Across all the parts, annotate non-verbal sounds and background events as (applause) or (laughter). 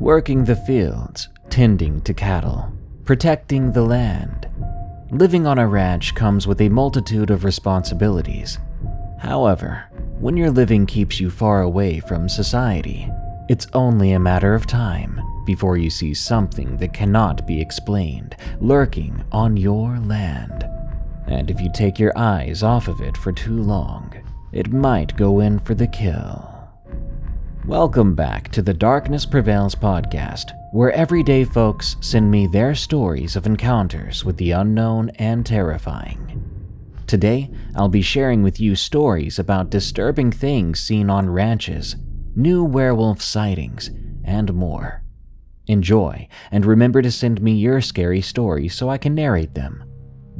Working the fields, tending to cattle, protecting the land. Living on a ranch comes with a multitude of responsibilities. However, when your living keeps you far away from society, it's only a matter of time before you see something that cannot be explained lurking on your land. And if you take your eyes off of it for too long, it might go in for the kill. Welcome back to the Darkness Prevails podcast, where everyday folks send me their stories of encounters with the unknown and terrifying. Today, I'll be sharing with you stories about disturbing things seen on ranches, new werewolf sightings, and more. Enjoy, and remember to send me your scary stories so I can narrate them.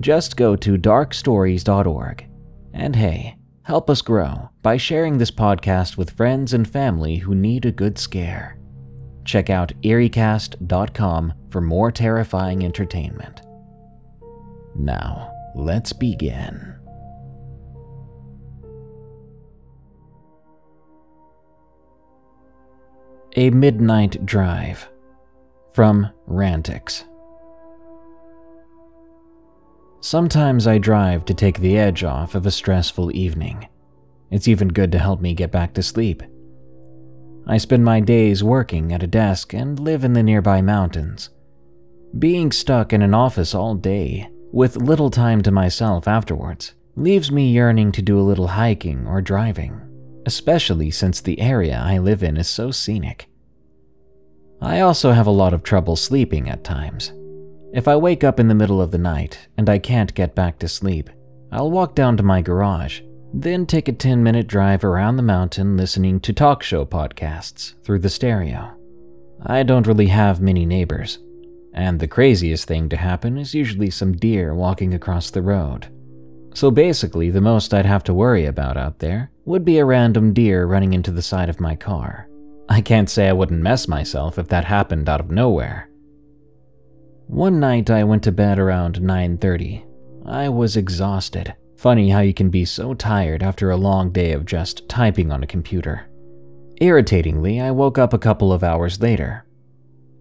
Just go to darkstories.org. And hey, help us grow by sharing this podcast with friends and family who need a good scare. Check out eeriecast.com for more terrifying entertainment. Now, let's begin. A Midnight Drive from Rantix. Sometimes I drive to take the edge off of a stressful evening. It's even good to help me get back to sleep. I spend my days working at a desk and live in the nearby mountains. Being stuck in an office all day, with little time to myself afterwards, leaves me yearning to do a little hiking or driving, especially since the area I live in is so scenic. I also have a lot of trouble sleeping at times. If I wake up in the middle of the night and I can't get back to sleep, I'll walk down to my garage, then take a 10 minute drive around the mountain listening to talk show podcasts through the stereo. I don't really have many neighbors, and the craziest thing to happen is usually some deer walking across the road. So basically, the most I'd have to worry about out there would be a random deer running into the side of my car. I can't say I wouldn't mess myself if that happened out of nowhere. One night I went to bed around 9:30. I was exhausted. Funny how you can be so tired after a long day of just typing on a computer. Irritatingly, I woke up a couple of hours later.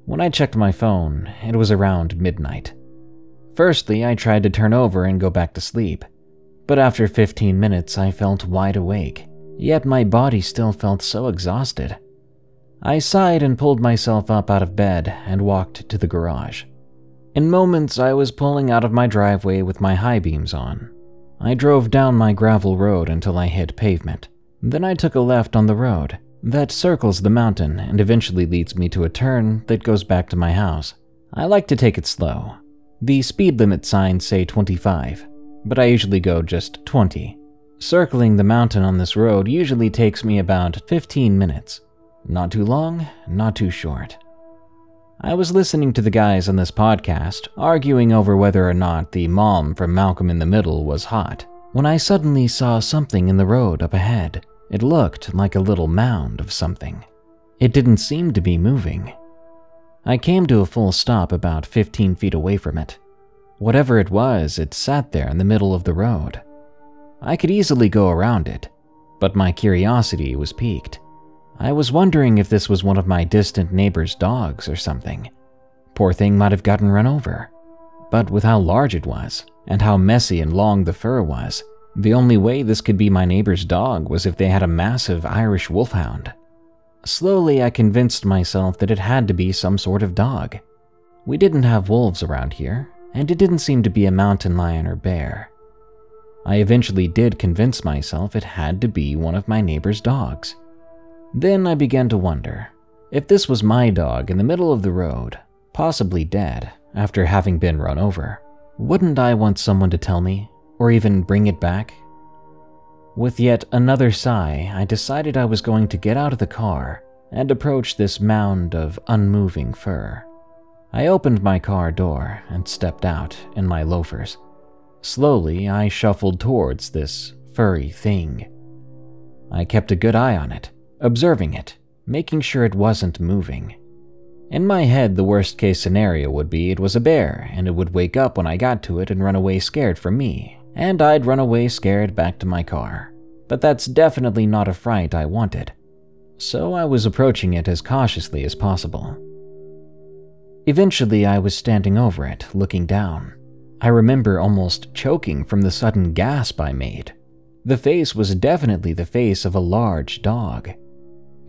When I checked my phone, it was around midnight. Firstly, I tried to turn over and go back to sleep, but after 15 minutes I felt wide awake, yet my body still felt so exhausted. I sighed and pulled myself up out of bed and walked to the garage. In moments, I was pulling out of my driveway with my high beams on. I drove down my gravel road until I hit pavement. Then I took a left on the road that circles the mountain and eventually leads me to a turn that goes back to my house. I like to take it slow. The speed limit signs say 25, but I usually go just 20. Circling the mountain on this road usually takes me about 15 minutes. Not too long, not too short. I was listening to the guys on this podcast arguing over whether or not the mom from Malcolm in the Middle was hot when I suddenly saw something in the road up ahead. It looked like a little mound of something. It didn't seem to be moving. I came to a full stop about 15 feet away from it. Whatever it was, it sat there in the middle of the road. I could easily go around it, but my curiosity was piqued. I was wondering if this was one of my distant neighbor's dogs or something. Poor thing might have gotten run over. But with how large it was, and how messy and long the fur was, The only way this could be my neighbor's dog was if they had a massive Irish wolfhound. Slowly, I convinced myself that it had to be some sort of dog. We didn't have wolves around here, and it didn't seem to be a mountain lion or bear. I eventually did convince myself it had to be one of my neighbor's dogs. Then I began to wonder if this was my dog in the middle of the road, possibly dead after having been run over, wouldn't I want someone to tell me, or even bring it back? With yet another sigh, I decided I was going to get out of the car and approach this mound of unmoving fur. I opened my car door and stepped out in my loafers. Slowly, I shuffled towards this furry thing. I kept a good eye on it, observing it, making sure it wasn't moving. In my head, the worst case scenario would be it was a bear and it would wake up when I got to it and run away scared from me, and I'd run away scared back to my car. But that's definitely not a fright I wanted. So I was approaching it as cautiously as possible. Eventually, I was standing over it, looking down. I remember almost choking from the sudden gasp I made. The face was definitely the face of a large dog.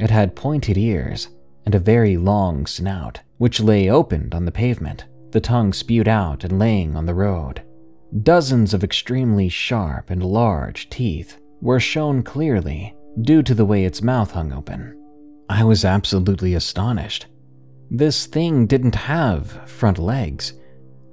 It had pointed ears and a very long snout, which lay opened on the pavement, the tongue spewed out and laying on the road. Dozens of extremely sharp and large teeth were shown clearly due to the way its mouth hung open. I was absolutely astonished. This thing didn't have front legs.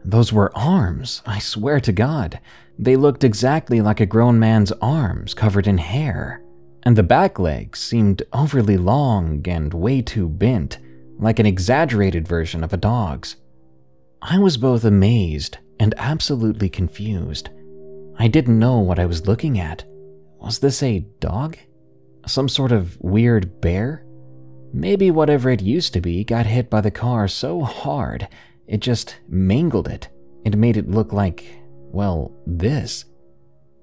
Those were arms, I swear to God. They looked exactly like a grown man's arms covered in hair. And the back legs seemed overly long and way too bent, like an exaggerated version of a dog's. I was both amazed and absolutely confused. I didn't know what I was looking at. Was this a dog? Some sort of weird bear? Maybe whatever it used to be got hit by the car so hard it just mangled it and made it look like, well, this.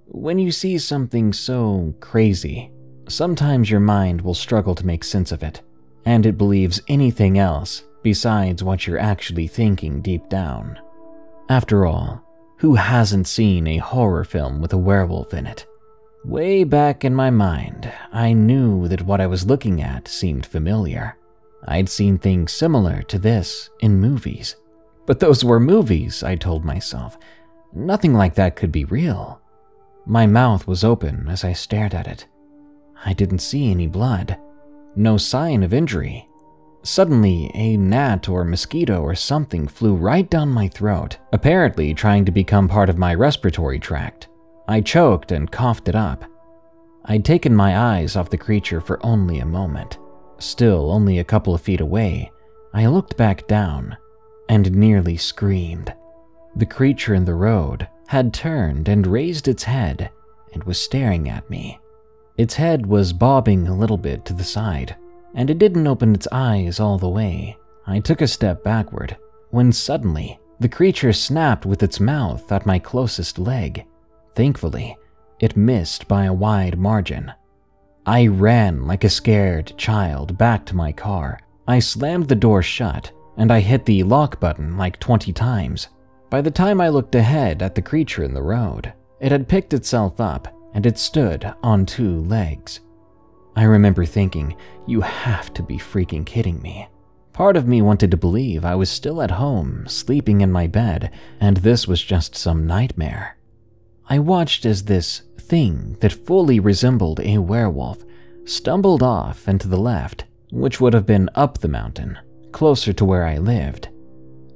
When you see something so crazy, sometimes your mind will struggle to make sense of it, and it believes anything else besides what you're actually thinking deep down. After all, who hasn't seen a horror film with a werewolf in it? Way back in my mind, I knew that what I was looking at seemed familiar. I'd seen things similar to this in movies. But those were movies, I told myself. Nothing like that could be real. My mouth was open as I stared at it. I didn't see any blood, no sign of injury. Suddenly, a gnat or mosquito or something flew right down my throat, apparently trying to become part of my respiratory tract. I choked and coughed it up. I'd taken my eyes off the creature for only a moment. Still only a couple of feet away, I looked back down and nearly screamed. The creature in the road had turned and raised its head and was staring at me. Its head was bobbing a little bit to the side, and it didn't open its eyes all the way. I took a step backward when suddenly the creature snapped with its mouth at my closest leg. Thankfully, it missed by a wide margin. I ran like a scared child back to my car. I slammed the door shut and I hit the lock button like 20 times. By the time I looked ahead at the creature in the road, it had picked itself up and it stood on two legs. I remember thinking, you have to be freaking kidding me. Part of me wanted to believe I was still at home, sleeping in my bed, and this was just some nightmare. I watched as this thing that fully resembled a werewolf stumbled off and to the left, which would have been up the mountain, closer to where I lived.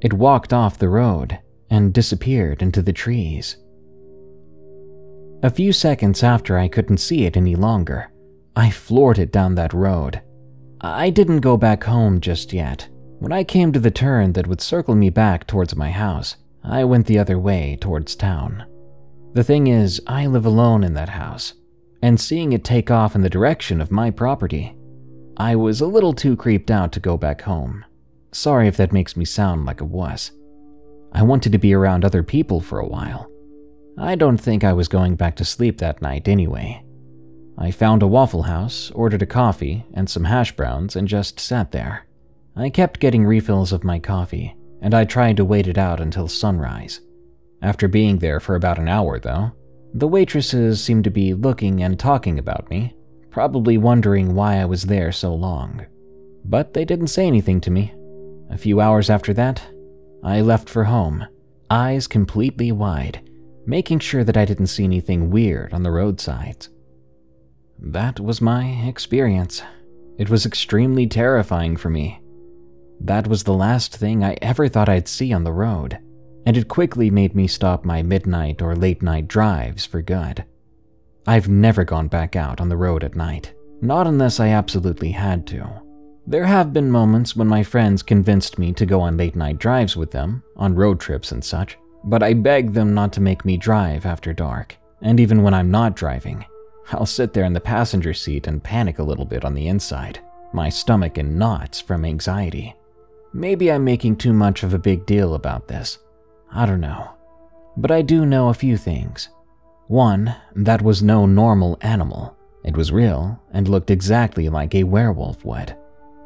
It walked off the road and disappeared into the trees. A few seconds after I couldn't see it any longer, I floored it down that road. I didn't go back home just yet. When I came to the turn that would circle me back towards my house, I went the other way towards town. The thing is, I live alone in that house, and seeing it take off in the direction of my property, I was a little too creeped out to go back home. Sorry if that makes me sound like a wuss. I wanted to be around other people for a while. I don't think I was going back to sleep that night anyway. I found a Waffle House, ordered a coffee and some hash browns, and just sat there. I kept getting refills of my coffee, and I tried to wait it out until sunrise. After being there for about an hour, though, The waitresses seemed to be looking and talking about me, probably wondering why I was there so long. But they didn't say anything to me. A few hours after that, I left for home, eyes completely wide, making sure that I didn't see anything weird on the roadsides. That was my experience. It was extremely terrifying for me. That was the last thing I ever thought I'd see on the road, and it quickly made me stop my midnight or late night drives for good. I've never gone back out on the road at night, not unless I absolutely had to. There have been moments when my friends convinced me to go on late night drives with them, on road trips and such, but I beg them not to make me drive after dark. And even when I'm not driving, I'll sit there in the passenger seat and panic a little bit on the inside, my stomach in knots from anxiety. Maybe I'm making too much of a big deal about this. I don't know. But I do know a few things. One, that was no normal animal. It was real and looked exactly like a werewolf would.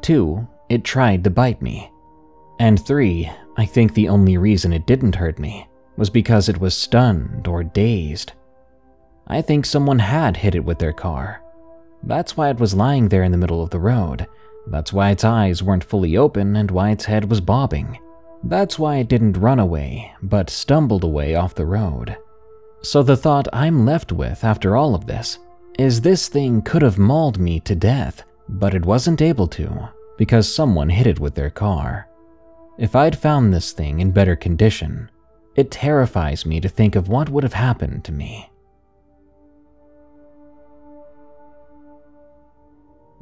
Two, it tried to bite me. And three, I think the only reason it didn't hurt me was because it was stunned or dazed. I think someone had hit it with their car. That's why it was lying there in the middle of the road. That's why its eyes weren't fully open and why its head was bobbing. That's why it didn't run away, but stumbled away off the road. So the thought I'm left with after all of this is this thing could have mauled me to death, but it wasn't able to because someone hit it with their car. If I'd found this thing in better condition, it terrifies me to think of what would have happened to me.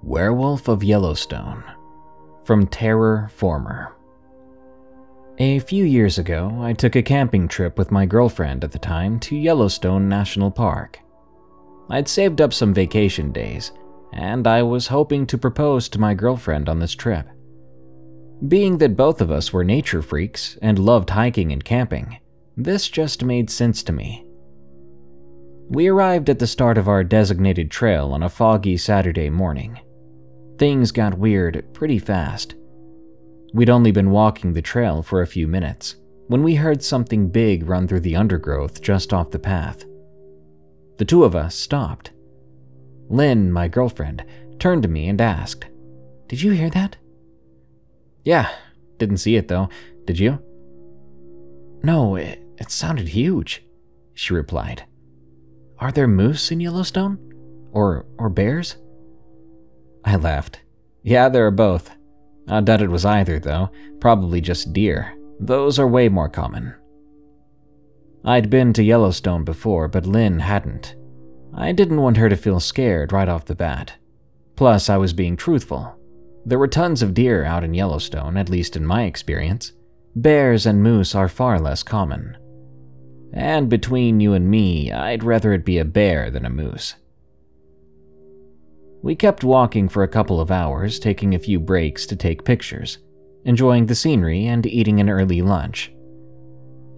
Werewolf of Yellowstone from Terror Former. A few years ago, I took a camping trip with my girlfriend at the time to Yellowstone National Park. I'd saved up some vacation days, and I was hoping to propose to my girlfriend on this trip. Being that both of us were nature freaks and loved hiking and camping, this just made sense to me. We arrived at the start of our designated trail on a foggy Saturday morning. Things got weird pretty fast. We'd only been walking the trail for a few minutes when we heard something big run through the undergrowth just off the path. The two of us stopped. Lynn, my girlfriend, turned to me and asked, Did you hear that? Yeah, didn't see it though. Did you? No, it, it sounded huge, she replied. Are there moose in Yellowstone? Or, or bears? I laughed. Yeah, there are both. I doubt it was either, though. Probably just deer. Those are way more common. I'd been to Yellowstone before, but Lynn hadn't. I didn't want her to feel scared right off the bat. Plus, I was being truthful. There were tons of deer out in Yellowstone, at least in my experience. Bears and moose are far less common. And between you and me, I'd rather it be a bear than a moose. We kept walking for a couple of hours, taking a few breaks to take pictures, enjoying the scenery, and eating an early lunch.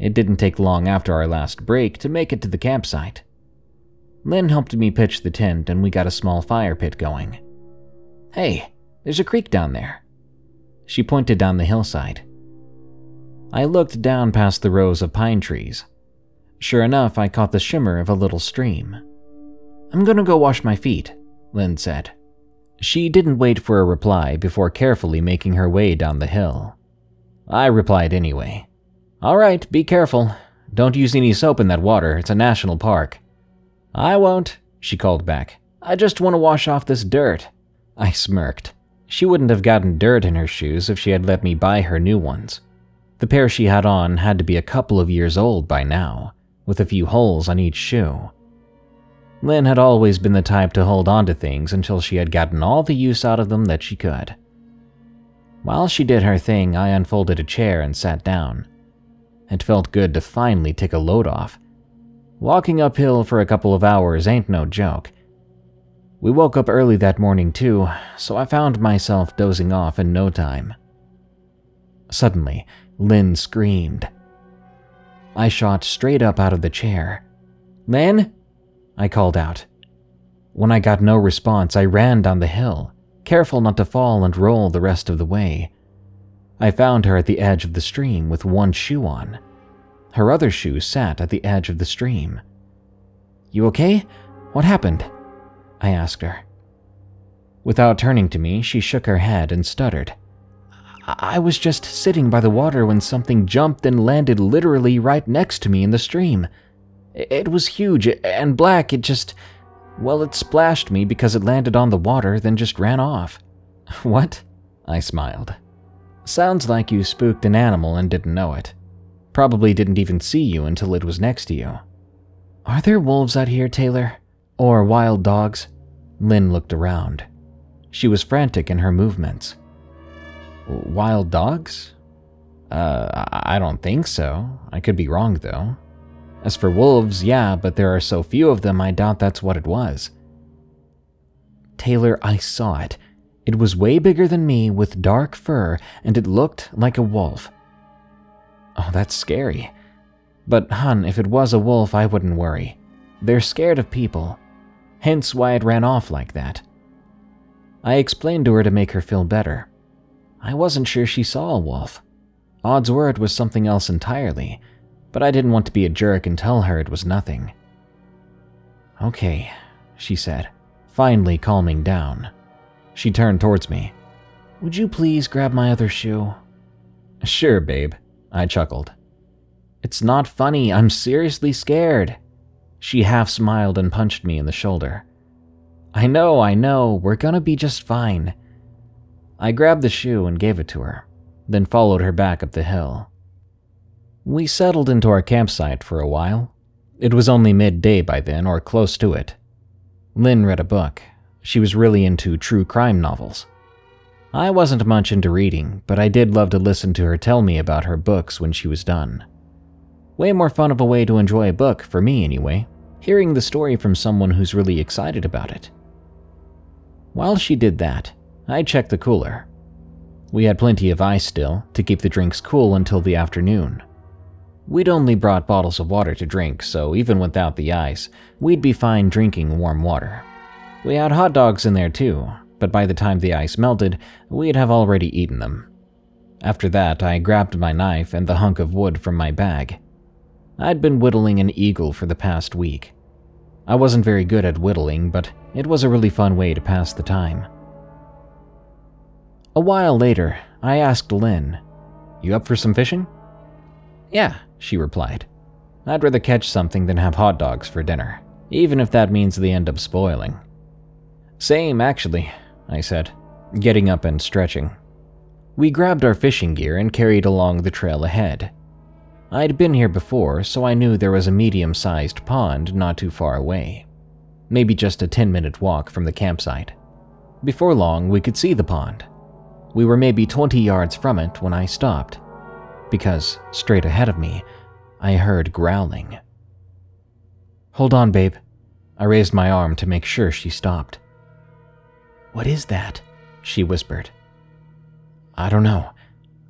It didn't take long after our last break to make it to the campsite. Lynn helped me pitch the tent, and we got a small fire pit going. Hey, there's a creek down there. She pointed down the hillside. I looked down past the rows of pine trees. Sure enough, I caught the shimmer of a little stream. I'm gonna go wash my feet, Lynn said. She didn't wait for a reply before carefully making her way down the hill. I replied anyway. All right, be careful. Don't use any soap in that water, it's a national park. I won't, she called back. I just want to wash off this dirt. I smirked. She wouldn't have gotten dirt in her shoes if she had let me buy her new ones. The pair she had on had to be a couple of years old by now, with a few holes on each shoe. Lynn had always been the type to hold on to things until she had gotten all the use out of them that she could. While she did her thing, I unfolded a chair and sat down. It felt good to finally take a load off. Walking uphill for a couple of hours ain't no joke. We woke up early that morning too, so I found myself dozing off in no time. Suddenly, Lynn screamed. I shot straight up out of the chair. Lynn? I called out. When I got no response, I ran down the hill, careful not to fall and roll the rest of the way. I found her at the edge of the stream with one shoe on. Her other shoe sat at the edge of the stream. You okay? What happened? I asked her. Without turning to me, she shook her head and stuttered. I was just sitting by the water when something jumped and landed literally right next to me in the stream. It was huge and black. It just. Well, it splashed me because it landed on the water, then just ran off. (laughs) What? I smiled. Sounds like you spooked an animal and didn't know it. Probably didn't even see you until it was next to you. Are there wolves out here, Taylor? Or wild dogs? Lynn looked around. She was frantic in her movements. Wild dogs? Uh, I don't think so. I could be wrong, though. As for wolves, yeah, but there are so few of them, I doubt that's what it was. Taylor, I saw it. It was way bigger than me with dark fur, and it looked like a wolf. Oh, that's scary. But, hun, if it was a wolf, I wouldn't worry. They're scared of people. Hence why it ran off like that. I explained to her to make her feel better. I wasn't sure she saw a wolf. Odds were it was something else entirely, but I didn't want to be a jerk and tell her it was nothing. Okay, she said, finally calming down. She turned towards me. Would you please grab my other shoe? Sure, babe, I chuckled. It's not funny, I'm seriously scared. She half smiled and punched me in the shoulder. I know, I know, we're gonna be just fine. I grabbed the shoe and gave it to her, then followed her back up the hill. We settled into our campsite for a while. It was only midday by then, or close to it. Lynn read a book, she was really into true crime novels. I wasn't much into reading, but I did love to listen to her tell me about her books when she was done. Way more fun of a way to enjoy a book, for me anyway, hearing the story from someone who's really excited about it. While she did that, I checked the cooler. We had plenty of ice still to keep the drinks cool until the afternoon. We'd only brought bottles of water to drink, so even without the ice, we'd be fine drinking warm water. We had hot dogs in there too, but by the time the ice melted, we'd have already eaten them. After that, I grabbed my knife and the hunk of wood from my bag. I'd been whittling an eagle for the past week. I wasn't very good at whittling, but it was a really fun way to pass the time. A while later, I asked Lynn, You up for some fishing? Yeah, she replied. I'd rather catch something than have hot dogs for dinner, even if that means they end up spoiling. Same, actually, I said, getting up and stretching. We grabbed our fishing gear and carried along the trail ahead. I'd been here before, so I knew there was a medium sized pond not too far away. Maybe just a 10 minute walk from the campsite. Before long, we could see the pond. We were maybe 20 yards from it when I stopped, because straight ahead of me, I heard growling. Hold on, babe. I raised my arm to make sure she stopped. What is that? She whispered. I don't know.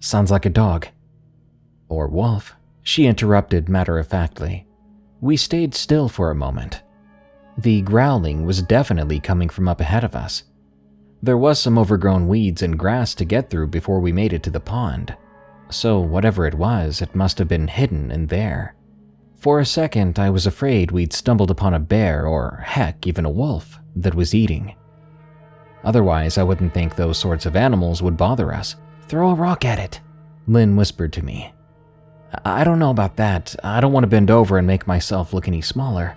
Sounds like a dog. Or wolf, she interrupted matter of factly. We stayed still for a moment. The growling was definitely coming from up ahead of us. There was some overgrown weeds and grass to get through before we made it to the pond, so whatever it was, it must have been hidden in there. For a second, I was afraid we'd stumbled upon a bear or, heck, even a wolf that was eating. Otherwise, I wouldn't think those sorts of animals would bother us. Throw a rock at it, Lynn whispered to me. I don't know about that. I don't want to bend over and make myself look any smaller.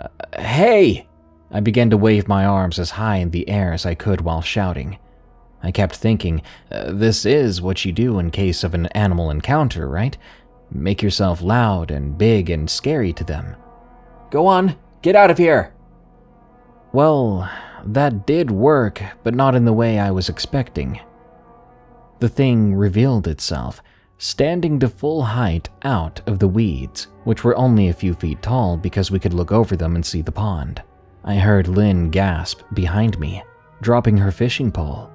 Uh, hey! I began to wave my arms as high in the air as I could while shouting. I kept thinking, uh, this is what you do in case of an animal encounter, right? Make yourself loud and big and scary to them. Go on, get out of here! Well, that did work, but not in the way I was expecting. The thing revealed itself, standing to full height out of the weeds, which were only a few feet tall because we could look over them and see the pond. I heard Lynn gasp behind me, dropping her fishing pole.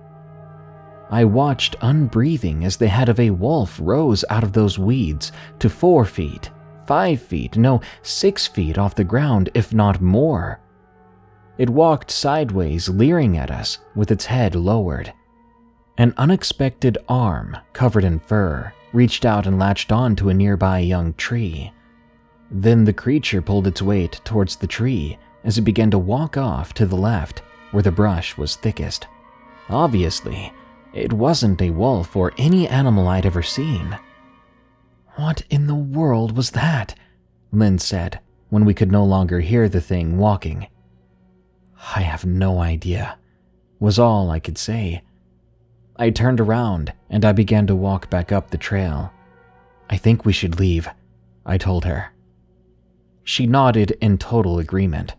I watched unbreathing as the head of a wolf rose out of those weeds to four feet, five feet, no, six feet off the ground, if not more. It walked sideways, leering at us, with its head lowered. An unexpected arm, covered in fur, reached out and latched on to a nearby young tree. Then the creature pulled its weight towards the tree as it began to walk off to the left, where the brush was thickest. Obviously, it wasn't a wolf or any animal I'd ever seen. What in the world was that? Lynn said when we could no longer hear the thing walking. I have no idea, was all I could say. I turned around and I began to walk back up the trail. I think we should leave, I told her. She nodded in total agreement.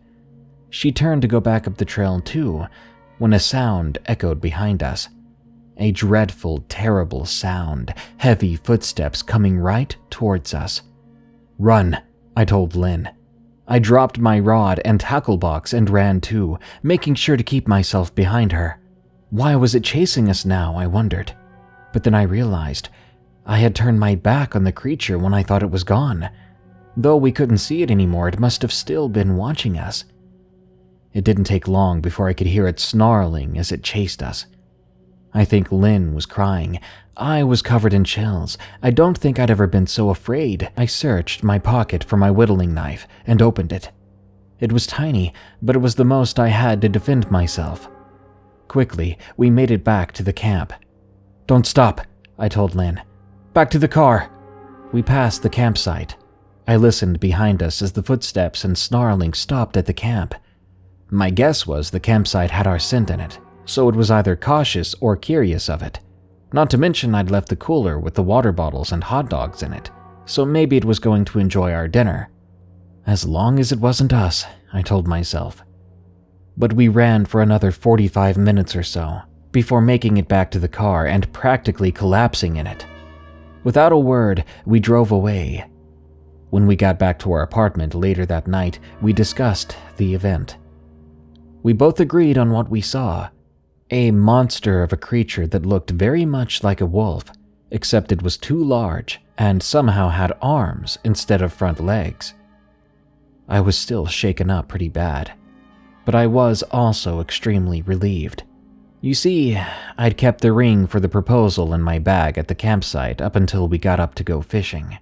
She turned to go back up the trail too, when a sound echoed behind us. A dreadful, terrible sound, heavy footsteps coming right towards us. Run, I told Lynn. I dropped my rod and tackle box and ran too, making sure to keep myself behind her. Why was it chasing us now, I wondered. But then I realized I had turned my back on the creature when I thought it was gone. Though we couldn't see it anymore, it must have still been watching us. It didn't take long before I could hear it snarling as it chased us. I think Lynn was crying. I was covered in chills. I don't think I'd ever been so afraid. I searched my pocket for my whittling knife and opened it. It was tiny, but it was the most I had to defend myself. Quickly, we made it back to the camp. Don't stop, I told Lynn. Back to the car. We passed the campsite. I listened behind us as the footsteps and snarling stopped at the camp. My guess was the campsite had our scent in it so it was either cautious or curious of it. Not to mention, I'd left the cooler with the water bottles and hot dogs in it, so maybe it was going to enjoy our dinner. As long as it wasn't us, I told myself. But we ran for another 45 minutes or so before making it back to the car and practically collapsing in it. Without a word, we drove away. When we got back to our apartment later that night, we discussed the event. We both agreed on what we saw a monster of a creature that looked very much like a wolf, except it was too large and somehow had arms instead of front legs. I was still shaken up pretty bad, but I was also extremely relieved. You see, I'd kept the ring for the proposal in my bag at the campsite up until we got up to go fishing.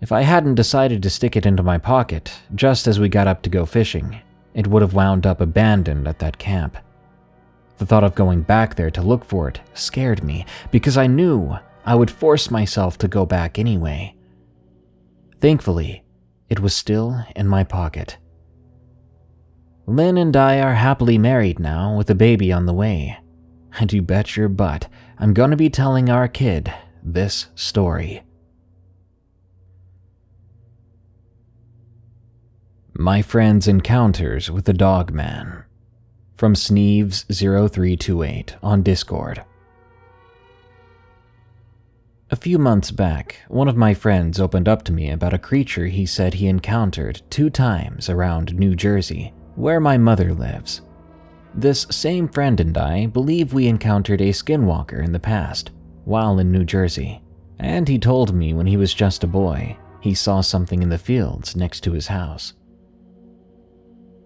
If I hadn't decided to stick it into my pocket just as we got up to go fishing, it would have wound up abandoned at that camp. The thought of going back there to look for it scared me because I knew I would force myself to go back anyway. Thankfully, it was still in my pocket. Lynn and I are happily married now with a baby on the way. And you bet your butt I'm to be telling our kid this story. My friend's encounters with the dog man from Sneeves0328 on Discord. A few months back, one of my friends opened up to me about a creature he said he encountered two times around New Jersey, where my mother lives. This same friend and I believe we encountered a skinwalker in the past, while in New Jersey, and he told me when he was just a boy, he saw something in the fields next to his house.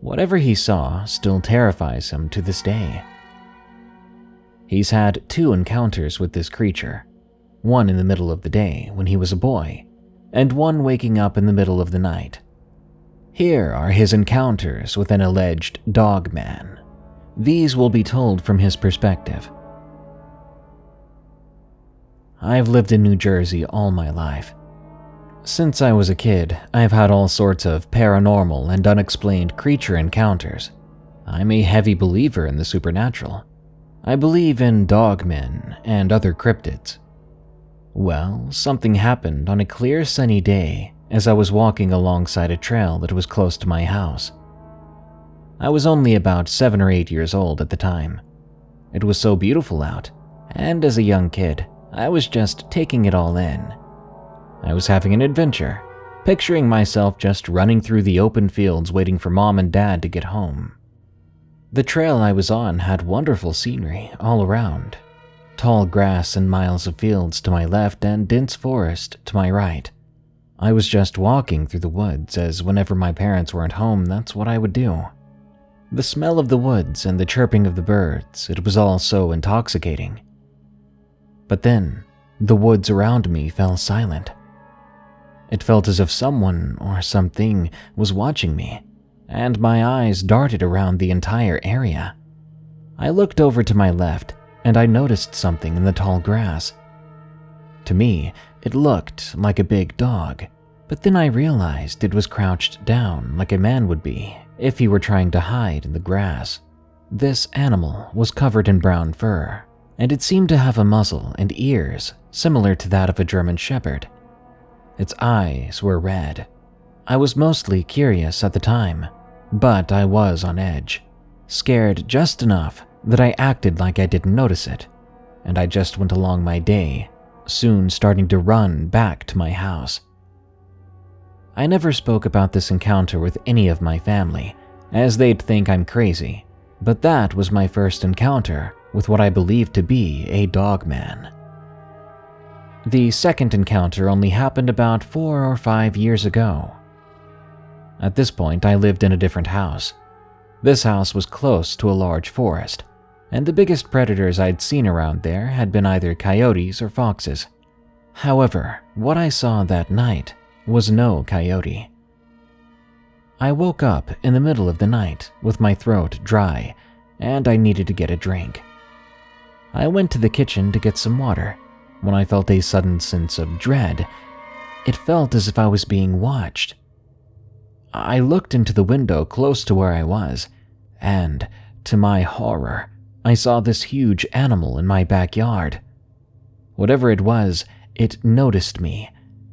Whatever he saw still terrifies him to this day. He's had two encounters with this creature one in the middle of the day when he was a boy, and one waking up in the middle of the night. Here are his encounters with an alleged dog man. These will be told from his perspective. I've lived in New Jersey all my life. Since I was a kid, I've had all sorts of paranormal and unexplained creature encounters. I'm a heavy believer in the supernatural. I believe in dogmen and other cryptids. Well, something happened on a clear sunny day as I was walking alongside a trail that was close to my house. I was only about seven or eight years old at the time. It was so beautiful out, and as a young kid, I was just taking it all in. I was having an adventure, picturing myself just running through the open fields waiting for mom and dad to get home. The trail I was on had wonderful scenery all around tall grass and miles of fields to my left and dense forest to my right. I was just walking through the woods, as whenever my parents weren't home, that's what I would do. The smell of the woods and the chirping of the birds, it was all so intoxicating. But then, the woods around me fell silent. It felt as if someone or something was watching me, and my eyes darted around the entire area. I looked over to my left, and I noticed something in the tall grass. To me, it looked like a big dog, but then I realized it was crouched down like a man would be if he were trying to hide in the grass. This animal was covered in brown fur, and it seemed to have a muzzle and ears similar to that of a German Shepherd. Its eyes were red. I was mostly curious at the time, but I was on edge, scared just enough that I acted like I didn't notice it, and I just went along my day, soon starting to run back to my house. I never spoke about this encounter with any of my family, as they'd think I'm crazy, but that was my first encounter with what I believed to be a dog man. The second encounter only happened about four or five years ago. At this point, I lived in a different house. This house was close to a large forest, and the biggest predators I'd seen around there had been either coyotes or foxes. However, what I saw that night was no coyote. I woke up in the middle of the night with my throat dry, and I needed to get a drink. I went to the kitchen to get some water when I felt a sudden sense of dread. It felt as if I was being watched. I looked into the window close to where I was, and, to my horror, I saw this huge animal in my backyard. Whatever it was, it noticed me,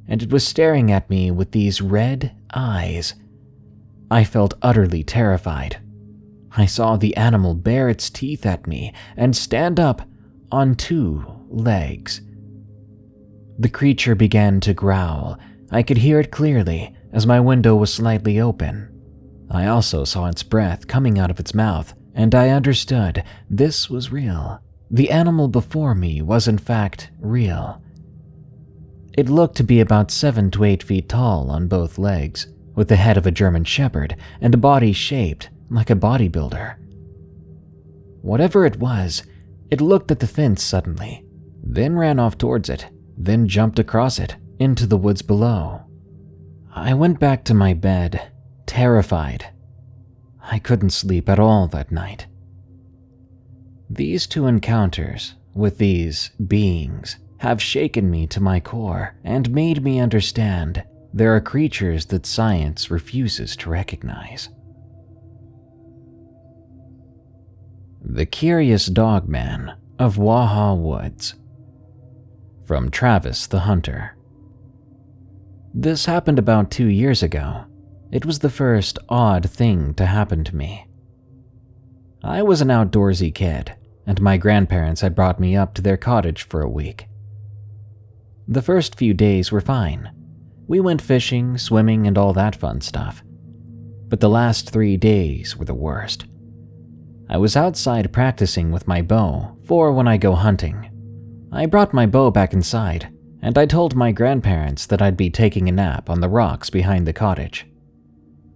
and it was staring at me with these red eyes. I felt utterly terrified. I saw the animal bare its teeth at me and stand up on two legs. The creature began to growl. I could hear it clearly as my window was slightly open. I also saw its breath coming out of its mouth, and I understood this was real. The animal before me was, in fact, real. It looked to be about seven to eight feet tall on both legs, with the head of a German Shepherd and a body shaped like a bodybuilder. Whatever it was, it looked at the fence suddenly, then ran off towards it then jumped across it into the woods below. I went back to my bed, terrified. I couldn't sleep at all that night. These two encounters with these beings have shaken me to my core and made me understand there are creatures that science refuses to recognize. The Curious Dog Man of Waha Woods from Travis the Hunter. This happened about two years ago. It was the first odd thing to happen to me. I was an outdoorsy kid, and my grandparents had brought me up to their cottage for a week. The first few days were fine. We went fishing, swimming, and all that fun stuff. But the last three days were the worst. I was outside practicing with my bow for when I go hunting, I brought my bow back inside, and I told my grandparents that I'd be taking a nap on the rocks behind the cottage.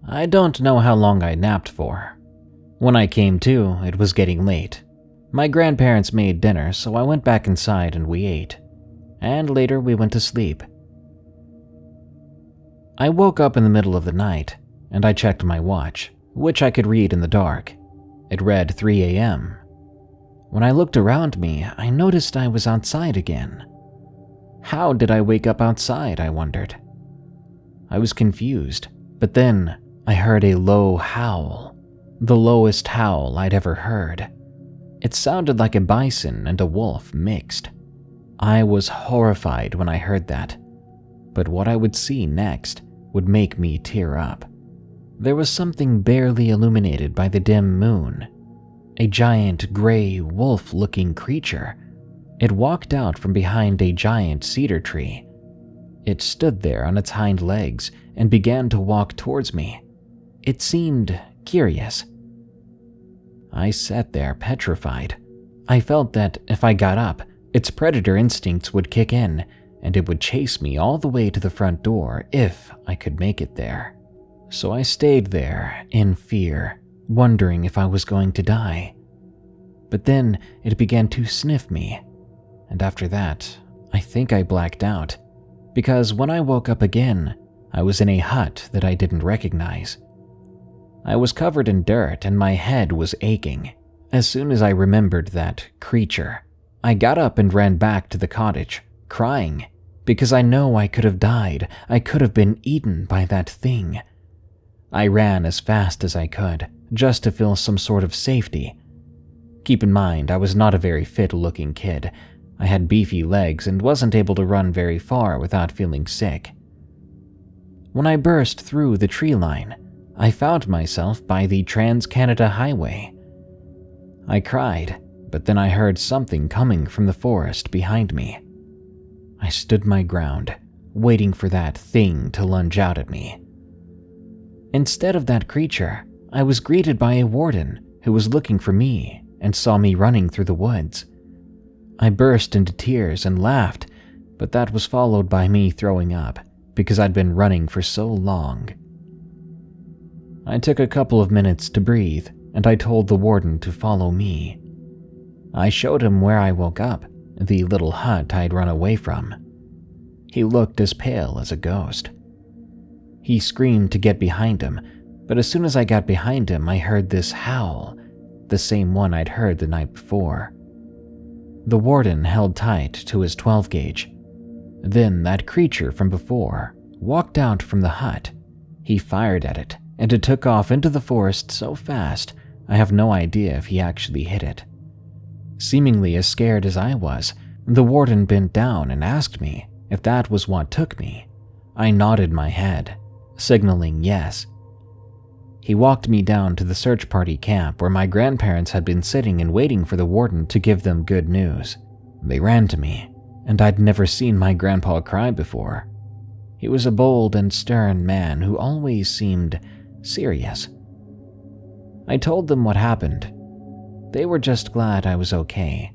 I don't know how long I napped for. When I came to, it was getting late. My grandparents made dinner, so I went back inside and we ate. And later we went to sleep. I woke up in the middle of the night, and I checked my watch, which I could read in the dark. It read 3 a.m., when I looked around me, I noticed I was outside again. How did I wake up outside, I wondered. I was confused, but then I heard a low howl, the lowest howl I'd ever heard. It sounded like a bison and a wolf mixed. I was horrified when I heard that, but what I would see next would make me tear up. There was something barely illuminated by the dim moon a giant gray wolf looking creature. It walked out from behind a giant cedar tree. It stood there on its hind legs and began to walk towards me. It seemed curious. I sat there petrified. I felt that if I got up, its predator instincts would kick in and it would chase me all the way to the front door if I could make it there. So I stayed there in fear wondering if I was going to die. But then it began to sniff me, and after that, I think I blacked out. because when I woke up again, I was in a hut that I didn't recognize. I was covered in dirt and my head was aching. As soon as I remembered that creature, I got up and ran back to the cottage, crying, because I know I could have died. I could have been eaten by that thing. I ran as fast as I could, just to feel some sort of safety. Keep in mind, I was not a very fit looking kid. I had beefy legs and wasn't able to run very far without feeling sick. When I burst through the tree line, I found myself by the Trans Canada Highway. I cried, but then I heard something coming from the forest behind me. I stood my ground, waiting for that thing to lunge out at me. Instead of that creature, I was greeted by a warden who was looking for me and saw me running through the woods. I burst into tears and laughed, but that was followed by me throwing up because I'd been running for so long. I took a couple of minutes to breathe and I told the warden to follow me. I showed him where I woke up, the little hut I'd run away from. He looked as pale as a ghost. He screamed to get behind him, but as soon as I got behind him, I heard this howl, the same one I'd heard the night before. The warden held tight to his 12 gauge. Then that creature from before walked out from the hut. He fired at it, and it took off into the forest so fast I have no idea if he actually hit it. Seemingly as scared as I was, the warden bent down and asked me if that was what took me. I nodded my head, signaling yes. He walked me down to the search party camp where my grandparents had been sitting and waiting for the warden to give them good news. They ran to me, and I'd never seen my grandpa cry before. He was a bold and stern man who always seemed serious. I told them what happened. They were just glad I was okay.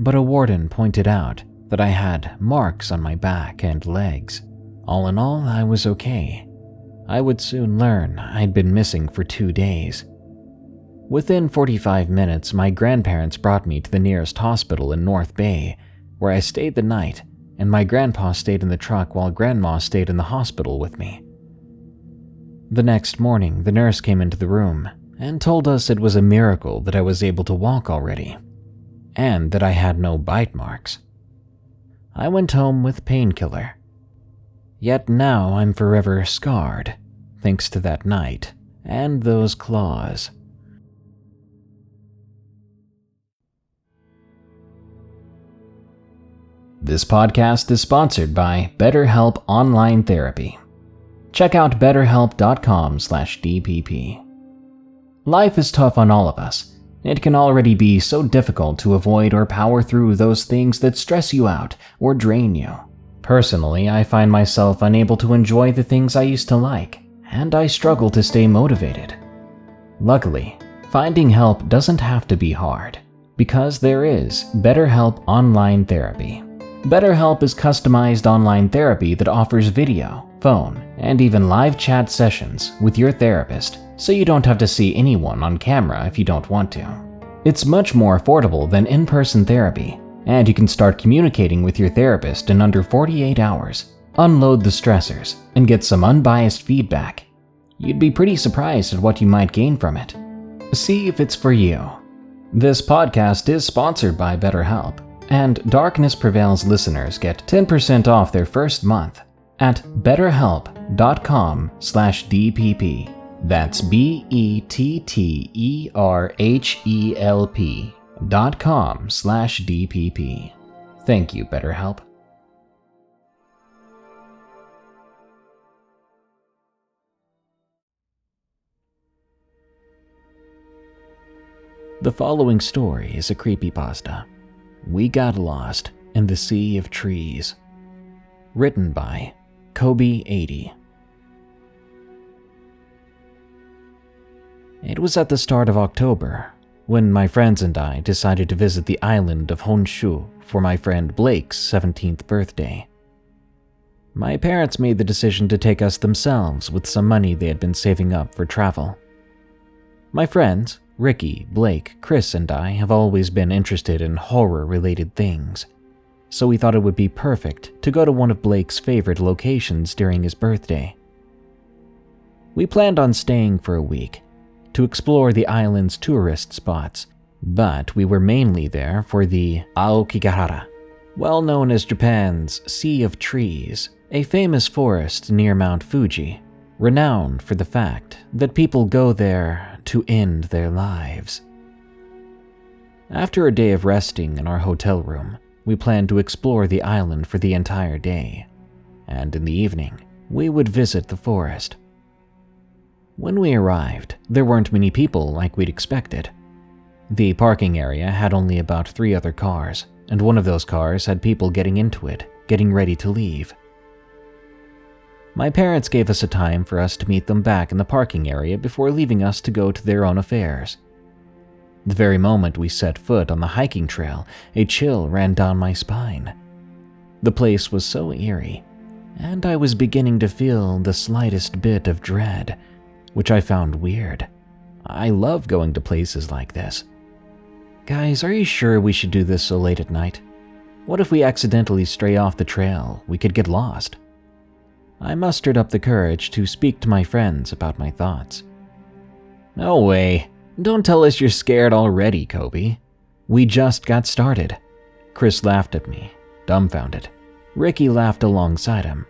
But a warden pointed out that I had marks on my back and legs. All in all, I was okay. I would soon learn I'd been missing for two days. Within 45 minutes, my grandparents brought me to the nearest hospital in North Bay, where I stayed the night, and my grandpa stayed in the truck while grandma stayed in the hospital with me. The next morning, the nurse came into the room and told us it was a miracle that I was able to walk already, and that I had no bite marks. I went home with painkiller. Yet now I'm forever scarred, thanks to that night and those claws. This podcast is sponsored by BetterHelp Online Therapy. Check out betterhelp.com/dpp. Life is tough on all of us. It can already be so difficult to avoid or power through those things that stress you out or drain you. Personally, I find myself unable to enjoy the things I used to like, and I struggle to stay motivated. Luckily, finding help doesn't have to be hard, because there is BetterHelp Online Therapy. BetterHelp is customized online therapy that offers video, phone, and even live chat sessions with your therapist so you don't have to see anyone on camera if you don't want to. It's much more affordable than in person therapy, and you can start communicating with your therapist in under 48 hours. Unload the stressors and get some unbiased feedback. You'd be pretty surprised at what you might gain from it. See if it's for you. This podcast is sponsored by BetterHelp, and Darkness Prevails listeners get 10% off their first month at betterhelp.com slash dpp. That's B E T T E R H E L P dot com slash DPP. Thank you, BetterHelp. The following story is a creepypasta. We Got Lost in the Sea of Trees. Written by Kobe80. It was at the start of October when my friends and I decided to visit the island of Honshu for my friend Blake's 17th birthday. My parents made the decision to take us themselves with some money they had been saving up for travel. My friends, Ricky, Blake, Chris, and I have always been interested in horror related things. so we thought it would be perfect to go to one of Blake's favorite locations during his birthday. We planned on staying for a week to explore the island's tourist spots, but we were mainly there for the Aokigahara, well known as Japan's Sea of Trees, a famous forest near Mount Fuji, renowned for the fact that people go there to end their lives. After a day of resting in our hotel room, we planned to explore the island for the entire day, and in the evening, we would visit the forest. When we arrived, there weren't many people like we'd expected. The parking area had only about three other cars, and one of those cars had people getting into it, getting ready to leave. My parents gave us a time for us to meet them back in the parking area before leaving us to go to their own affairs. The very moment we set foot on the hiking trail, a chill ran down my spine. The place was so eerie, and I was beginning to feel the slightest bit of dread, which I found weird. I love going to places like this. Guys, are you sure we should do this so late at night? What if we accidentally stray off the trail? We could get lost. I mustered up the courage to speak to my friends about my thoughts. No way, don't tell us you're scared already, Kobe. We just got started. Chris laughed at me, dumbfounded. Ricky laughed alongside him.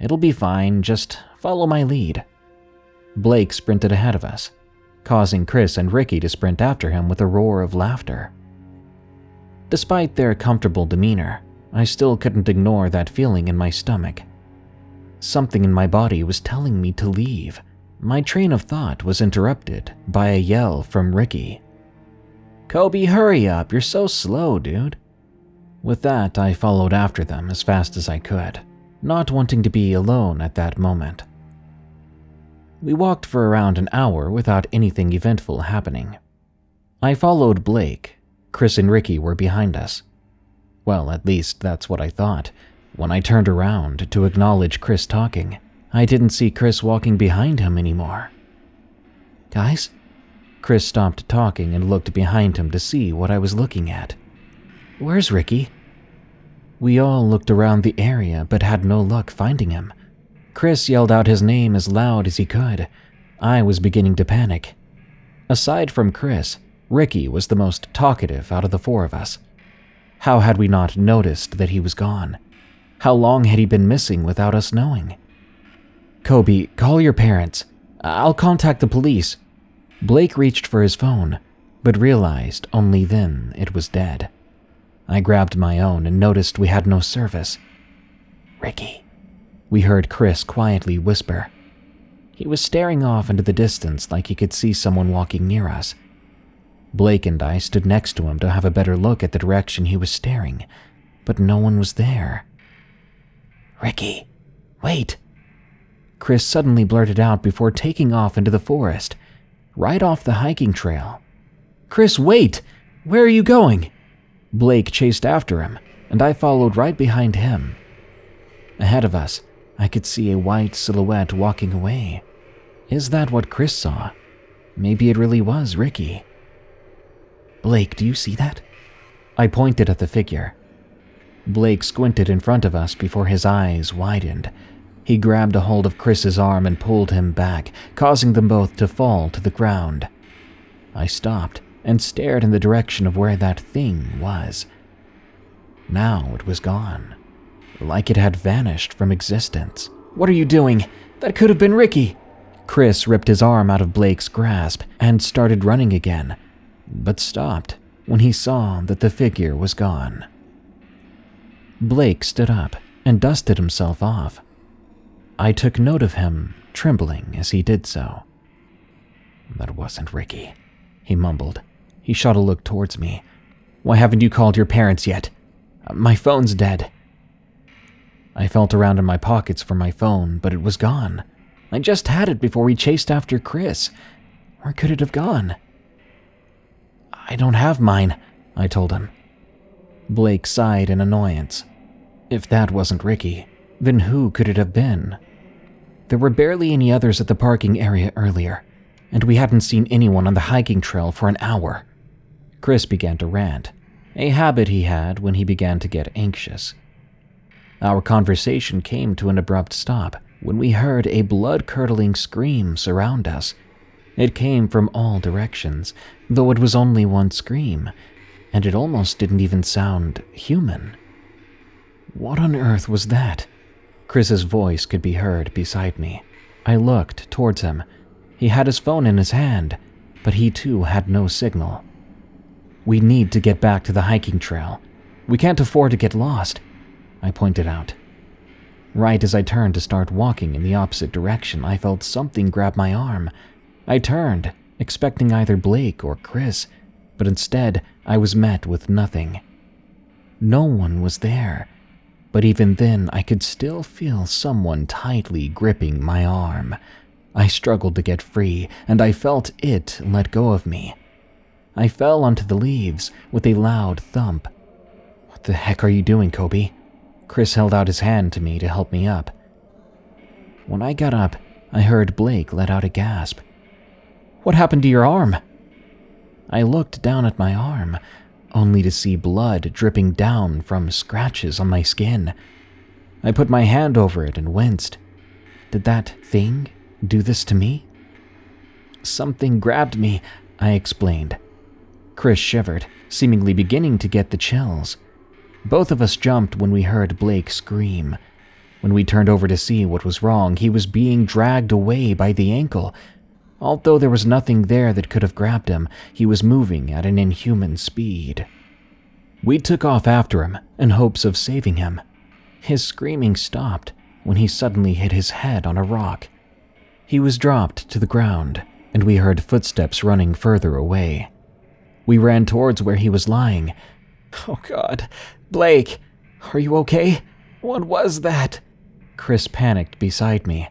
It'll be fine, just follow my lead. Blake sprinted ahead of us, causing Chris and Ricky to sprint after him with a roar of laughter. Despite their comfortable demeanor, I still couldn't ignore that feeling in my stomach. Something in my body was telling me to leave. My train of thought was interrupted by a yell from Ricky. Kobe, hurry up, you're so slow, dude. With that, I followed after them as fast as I could, not wanting to be alone at that moment. We walked for around an hour without anything eventful happening. I followed Blake. Chris and Ricky were behind us. Well, at least that's what I thought. When I turned around to acknowledge Chris talking, I didn't see Chris walking behind him anymore. Guys? Chris stopped talking and looked behind him to see what I was looking at. Where's Ricky? We all looked around the area but had no luck finding him. Chris yelled out his name as loud as he could. I was beginning to panic. Aside from Chris, Ricky was the most talkative out of the four of us. How had we not noticed that he was gone? How long had he been missing without us knowing? Kobe, call your parents. I'll contact the police. Blake reached for his phone, but realized only then it was dead. I grabbed my own and noticed we had no service. Ricky, we heard Chris quietly whisper. He was staring off into the distance like he could see someone walking near us. Blake and I stood next to him to have a better look at the direction he was staring, but no one was there. Ricky, wait, Chris suddenly blurted out before taking off into the forest, right off the hiking trail. Chris, wait! Where are you going? Blake chased after him, and I followed right behind him. Ahead of us, I could see a white silhouette walking away. Is that what Chris saw? Maybe it really was Ricky. Blake, do you see that? I pointed at the figure. Blake squinted in front of us before his eyes widened he grabbed a hold of Chris's arm and pulled him back, causing them both to fall to the ground. I stopped and stared in the direction of where that thing was. Now it was gone, like it had vanished from existence. What are you doing? That could have been Ricky. Chris ripped his arm out of Blake's grasp and started running again, but stopped when he saw that the figure was gone. Blake stood up and dusted himself off. I took note of him, trembling as he did so. That wasn't Ricky, he mumbled. He shot a look towards me. Why haven't you called your parents yet? Uh, my phone's dead. I felt around in my pockets for my phone, but it was gone. I just had it before we chased after Chris. Where could it have gone? I don't have mine, I told him. Blake sighed in annoyance. If that wasn't Ricky, then who could it have been? There were barely any others at the parking area earlier, and we hadn't seen anyone on the hiking trail for an hour. Chris began to rant. a habit he had when he began to get anxious. Our conversation came to an abrupt stop when we heard a blood curdling scream surround us. It came from all directions, though it was only one scream, and it almost didn't even sound human. What on earth was that? Chris's voice could be heard beside me. I looked towards him. He had his phone in his hand, but he too had no signal. We need to get back to the hiking trail. We can't afford to get lost, I pointed out. Right as I turned to start walking in the opposite direction, I felt something grab my arm. I turned, expecting either Blake or Chris, but instead I was met with nothing. No one was there, but even then I could still feel someone tightly gripping my arm. I struggled to get free, and I felt it let go of me. I fell onto the leaves with a loud thump. What the heck are you doing, Kobe? Chris held out his hand to me to help me up. When I got up, I heard Blake let out a gasp. What happened to your arm? I looked down at my arm, only to see blood dripping down from scratches on my skin. I put my hand over it and winced. Did that thing do this to me? Something grabbed me, I explained. Chris shivered, seemingly beginning to get the chills. Both of us jumped when we heard Blake scream. When we turned over to see what was wrong, he was being dragged away by the ankle. Although there was nothing there that could have grabbed him, he was moving at an inhuman speed. We took off after him in hopes of saving him. His screaming stopped when he suddenly hit his head on a rock. He was dropped to the ground, and we heard footsteps running further away. We ran towards where he was lying. Oh God, Blake, are you okay? What was that? Chris panicked beside me.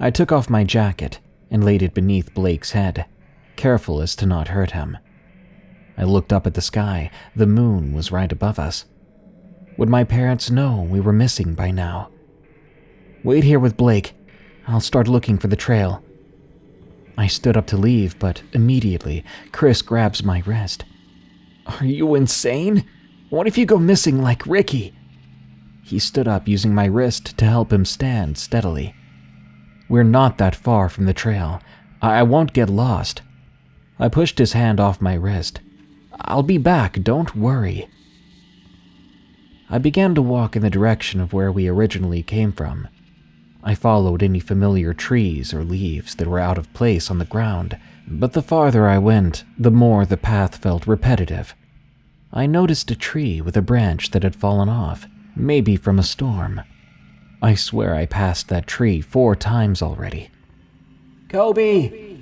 I took off my jacket and laid it beneath Blake's head, careful as to not hurt him. I looked up at the sky. The moon was right above us. Would my parents know we were missing by now? Wait here with Blake. I'll start looking for the trail. I stood up to leave, but immediately Chris grabs my wrist. Are you insane? What if you go missing like Ricky? He stood up using my wrist to help him stand steadily. We're not that far from the trail. I won't get lost. I pushed his hand off my wrist. I'll be back, don't worry. I began to walk in the direction of where we originally came from. I followed any familiar trees or leaves that were out of place on the ground, but the farther I went, the more the path felt repetitive. I noticed a tree with a branch that had fallen off, maybe from a storm. I swear I passed that tree four times already. Kobe!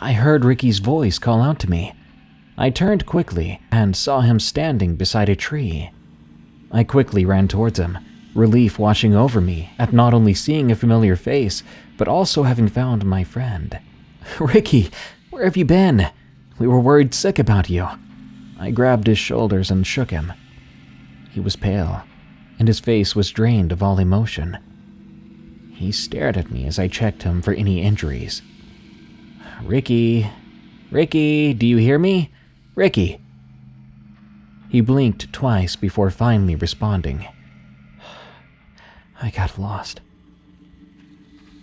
I heard Ricky's voice call out to me. I turned quickly and saw him standing beside a tree. I quickly ran towards him, relief washing over me at not only seeing a familiar face, but also having found my friend. (laughs) Ricky, where have you been? We were worried sick about you. I grabbed his shoulders and shook him. He was pale, and his face was drained of all emotion. He stared at me as I checked him for any injuries. Ricky, Ricky, do you hear me? Ricky. He blinked twice before finally responding. I got lost.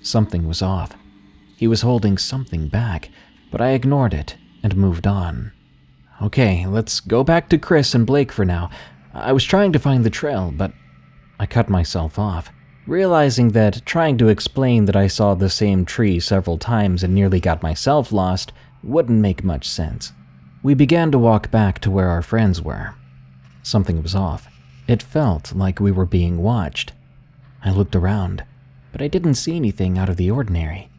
Something was off. He was holding something back, but I ignored it and moved on. Okay, let's go back to Chris and Blake for now. I was trying to find the trail, but I cut myself off, realizing that trying to explain that I saw the same tree several times and nearly got myself lost wouldn't make much sense. We began to walk back to where our friends were. Something was off. It felt like we were being watched. I looked around, but I didn't see anything out of the ordinary.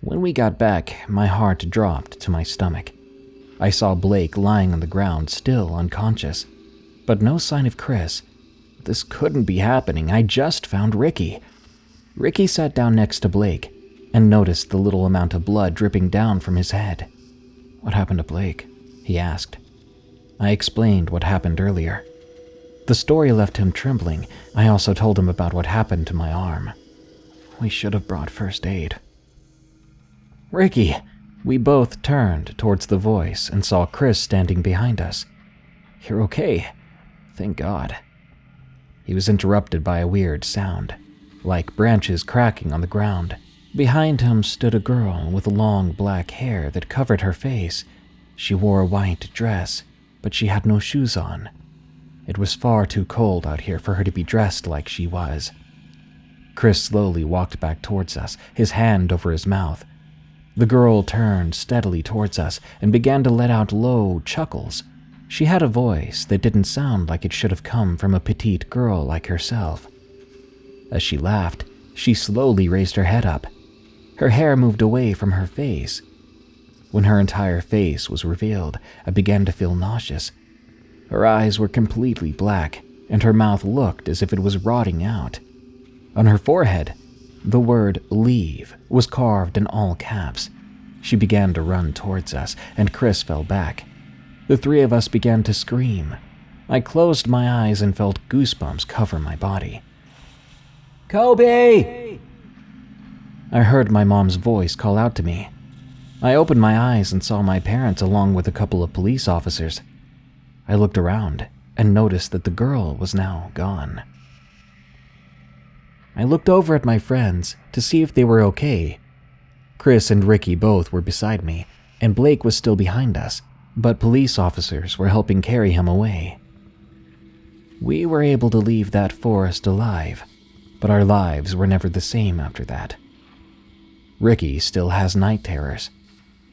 When we got back, my heart dropped to my stomach. I saw Blake lying on the ground, still unconscious. But no sign of Chris. This couldn't be happening. I just found Ricky. Ricky sat down next to Blake and noticed the little amount of blood dripping down from his head. What happened to Blake? he asked. I explained what happened earlier. The story left him trembling. I also told him about what happened to my arm. We should have brought first aid. Ricky, we both turned towards the voice and saw Chris standing behind us. You're okay. Thank God. He was interrupted by a weird sound, like branches cracking on the ground. Behind him stood a girl with long black hair that covered her face. She wore a white dress, but she had no shoes on. It was far too cold out here for her to be dressed like she was. Chris slowly walked back towards us, his hand over his mouth. The girl turned steadily towards us and began to let out low chuckles. She had a voice that didn't sound like it should have come from a petite girl like herself. As she laughed, she slowly raised her head up. Her hair moved away from her face. When her entire face was revealed, I began to feel nauseous. Her eyes were completely black, and her mouth looked as if it was rotting out. On her forehead, the word leave was carved in all caps. She began to run towards us, and Chris fell back. The three of us began to scream. I closed my eyes and felt goosebumps cover my body. Kobe! I heard my mom's voice call out to me. I opened my eyes and saw my parents along with a couple of police officers. I looked around and noticed that the girl was now gone. I looked over at my friends to see if they were okay. Chris and Ricky both were beside me, and Blake was still behind us, but police officers were helping carry him away. We were able to leave that forest alive, but our lives were never the same after that. Ricky still has night terrors.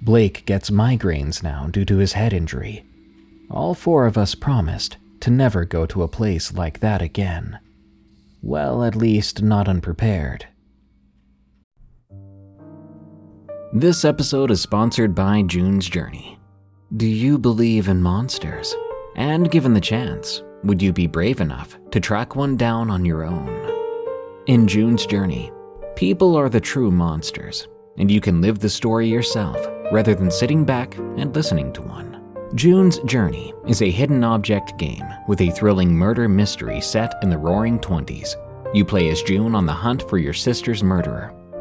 Blake gets migraines now due to his head injury. All four of us promised to never go to a place like that again. Well, at least not unprepared. This episode is sponsored by June's Journey. Do you believe in monsters? And given the chance, would you be brave enough to track one down on your own? In June's Journey, people are the true monsters, and you can live the story yourself rather than sitting back and listening to one. June's Journey is a hidden object game with a thrilling murder mystery set in the roaring 20s. You play as June on the hunt for your sister's murderer.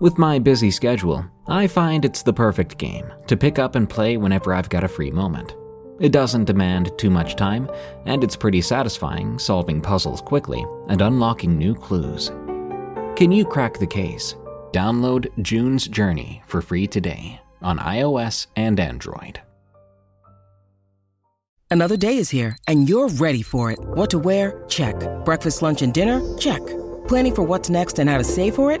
With my busy schedule, I find it's the perfect game to pick up and play whenever I've got a free moment. It doesn't demand too much time, and it's pretty satisfying solving puzzles quickly and unlocking new clues. Can you crack the case? Download June's Journey for free today on iOS and Android. Another day is here, and you're ready for it. What to wear? Check. Breakfast, lunch, and dinner? Check. Planning for what's next and how to save for it?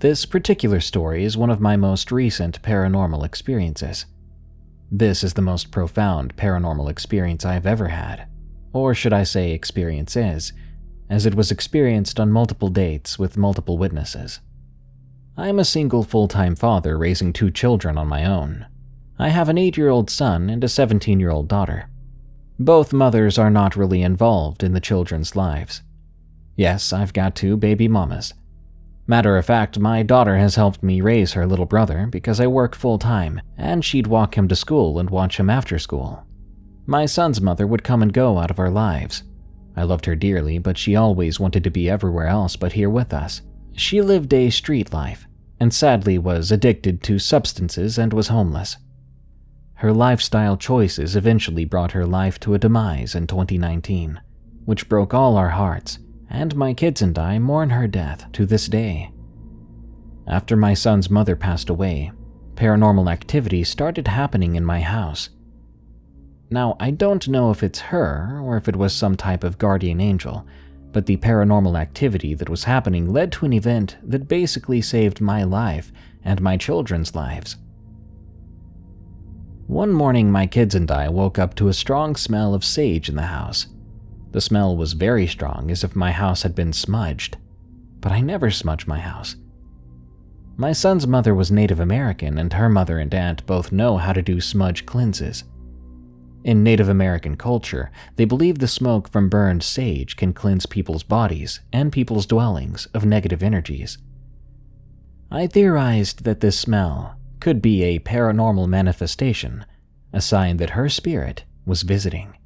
This particular story is one of my most recent paranormal experiences. This is the most profound paranormal experience I've ever had. Or should I say experiences, as it was experienced on multiple dates with multiple witnesses. I am a single full time father raising two children on my own. I have an 8 year old son and a 17 year old daughter. Both mothers are not really involved in the children's lives. Yes, I've got two baby mamas. Matter of fact, my daughter has helped me raise her little brother because I work full time, and she'd walk him to school and watch him after school. My son's mother would come and go out of our lives. I loved her dearly, but she always wanted to be everywhere else but here with us. She lived a street life, and sadly was addicted to substances and was homeless. Her lifestyle choices eventually brought her life to a demise in 2019, which broke all our hearts, and my kids and I mourn her death to this day. After my son's mother passed away, paranormal activity started happening in my house. Now, I don't know if it's her or if it was some type of guardian angel, but the paranormal activity that was happening led to an event that basically saved my life and my children's lives. One morning, my kids and I woke up to a strong smell of sage in the house. The smell was very strong, as if my house had been smudged. But I never smudge my house. My son's mother was Native American, and her mother and aunt both know how to do smudge cleanses. In Native American culture, they believe the smoke from burned sage can cleanse people's bodies and people's dwellings of negative energies. I theorized that this smell could be a paranormal manifestation, a sign that her spirit was visiting.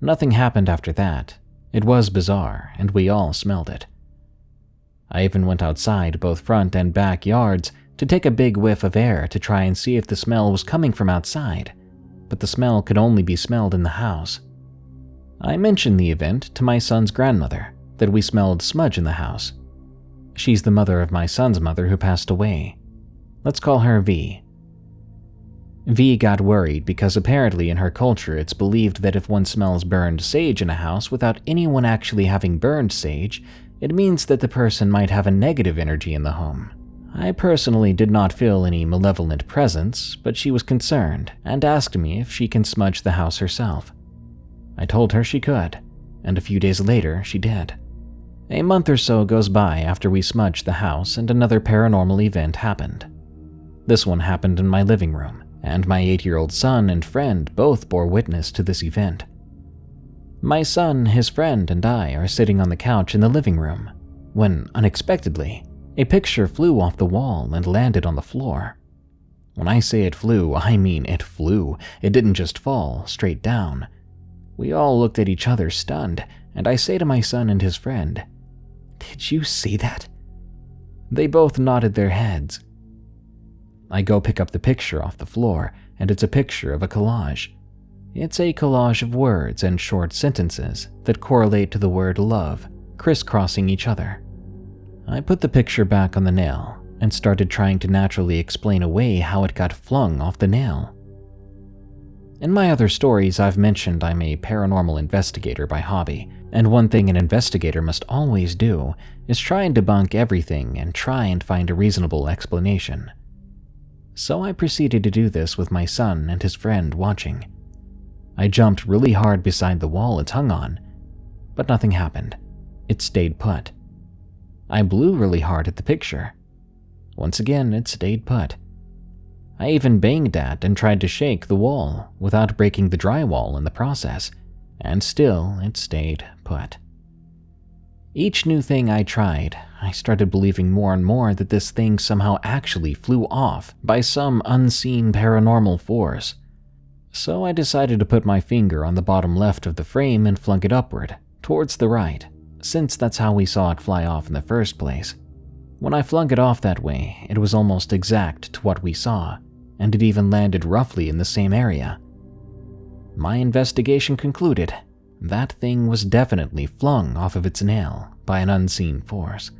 Nothing happened after that. It was bizarre, and we all smelled it. I even went outside both front and back yards to take a big whiff of air to try and see if the smell was coming from outside but the smell could only be smelled in the house. I mentioned the event to my son's grandmother, that we smelled smudge in the house. She's the mother of my son's mother who passed away. Let's call her V. V got worried because apparently in her culture it's believed that if one smells burned sage in a house without anyone actually having burned sage, it means that the person might have a negative energy in the home. I personally did not feel any malevolent presence, but she was concerned and asked me if she can smudge the house herself. I told her she could, and a few days later she did. A month or so goes by after we smudged the house, and another paranormal event happened. This one happened in my living room, and my eight year old son and friend both bore witness to this event. My son, his friend, and I are sitting on the couch in the living room when, unexpectedly, a picture flew off the wall and landed on the floor. When I say it flew, I mean it flew. It didn't just fall straight down. We all looked at each other stunned, and I say to my son and his friend, Did you see that? They both nodded their heads. I go pick up the picture off the floor, and it's a picture of a collage. It's a collage of words and short sentences that correlate to the word love, crisscrossing each other. I put the picture back on the nail and started trying to naturally explain away how it got flung off the nail. In my other stories, I've mentioned I'm a paranormal investigator by hobby, and one thing an investigator must always do is try and debunk everything and try and find a reasonable explanation. So I proceeded to do this with my son and his friend watching. I jumped really hard beside the wall it's hung on, but nothing happened. It stayed put. I blew really hard at the picture. Once again, it stayed put. I even banged at and tried to shake the wall without breaking the drywall in the process, and still it stayed put. Each new thing I tried, I started believing more and more that this thing somehow actually flew off by some unseen paranormal force. So I decided to put my finger on the bottom left of the frame and flung it upward, towards the right, since that's how we saw it fly off in the first place. When I flung it off that way, it was almost exact to what we saw, and it even landed roughly in the same area. My investigation concluded that thing was definitely flung off of its nail by an unseen force.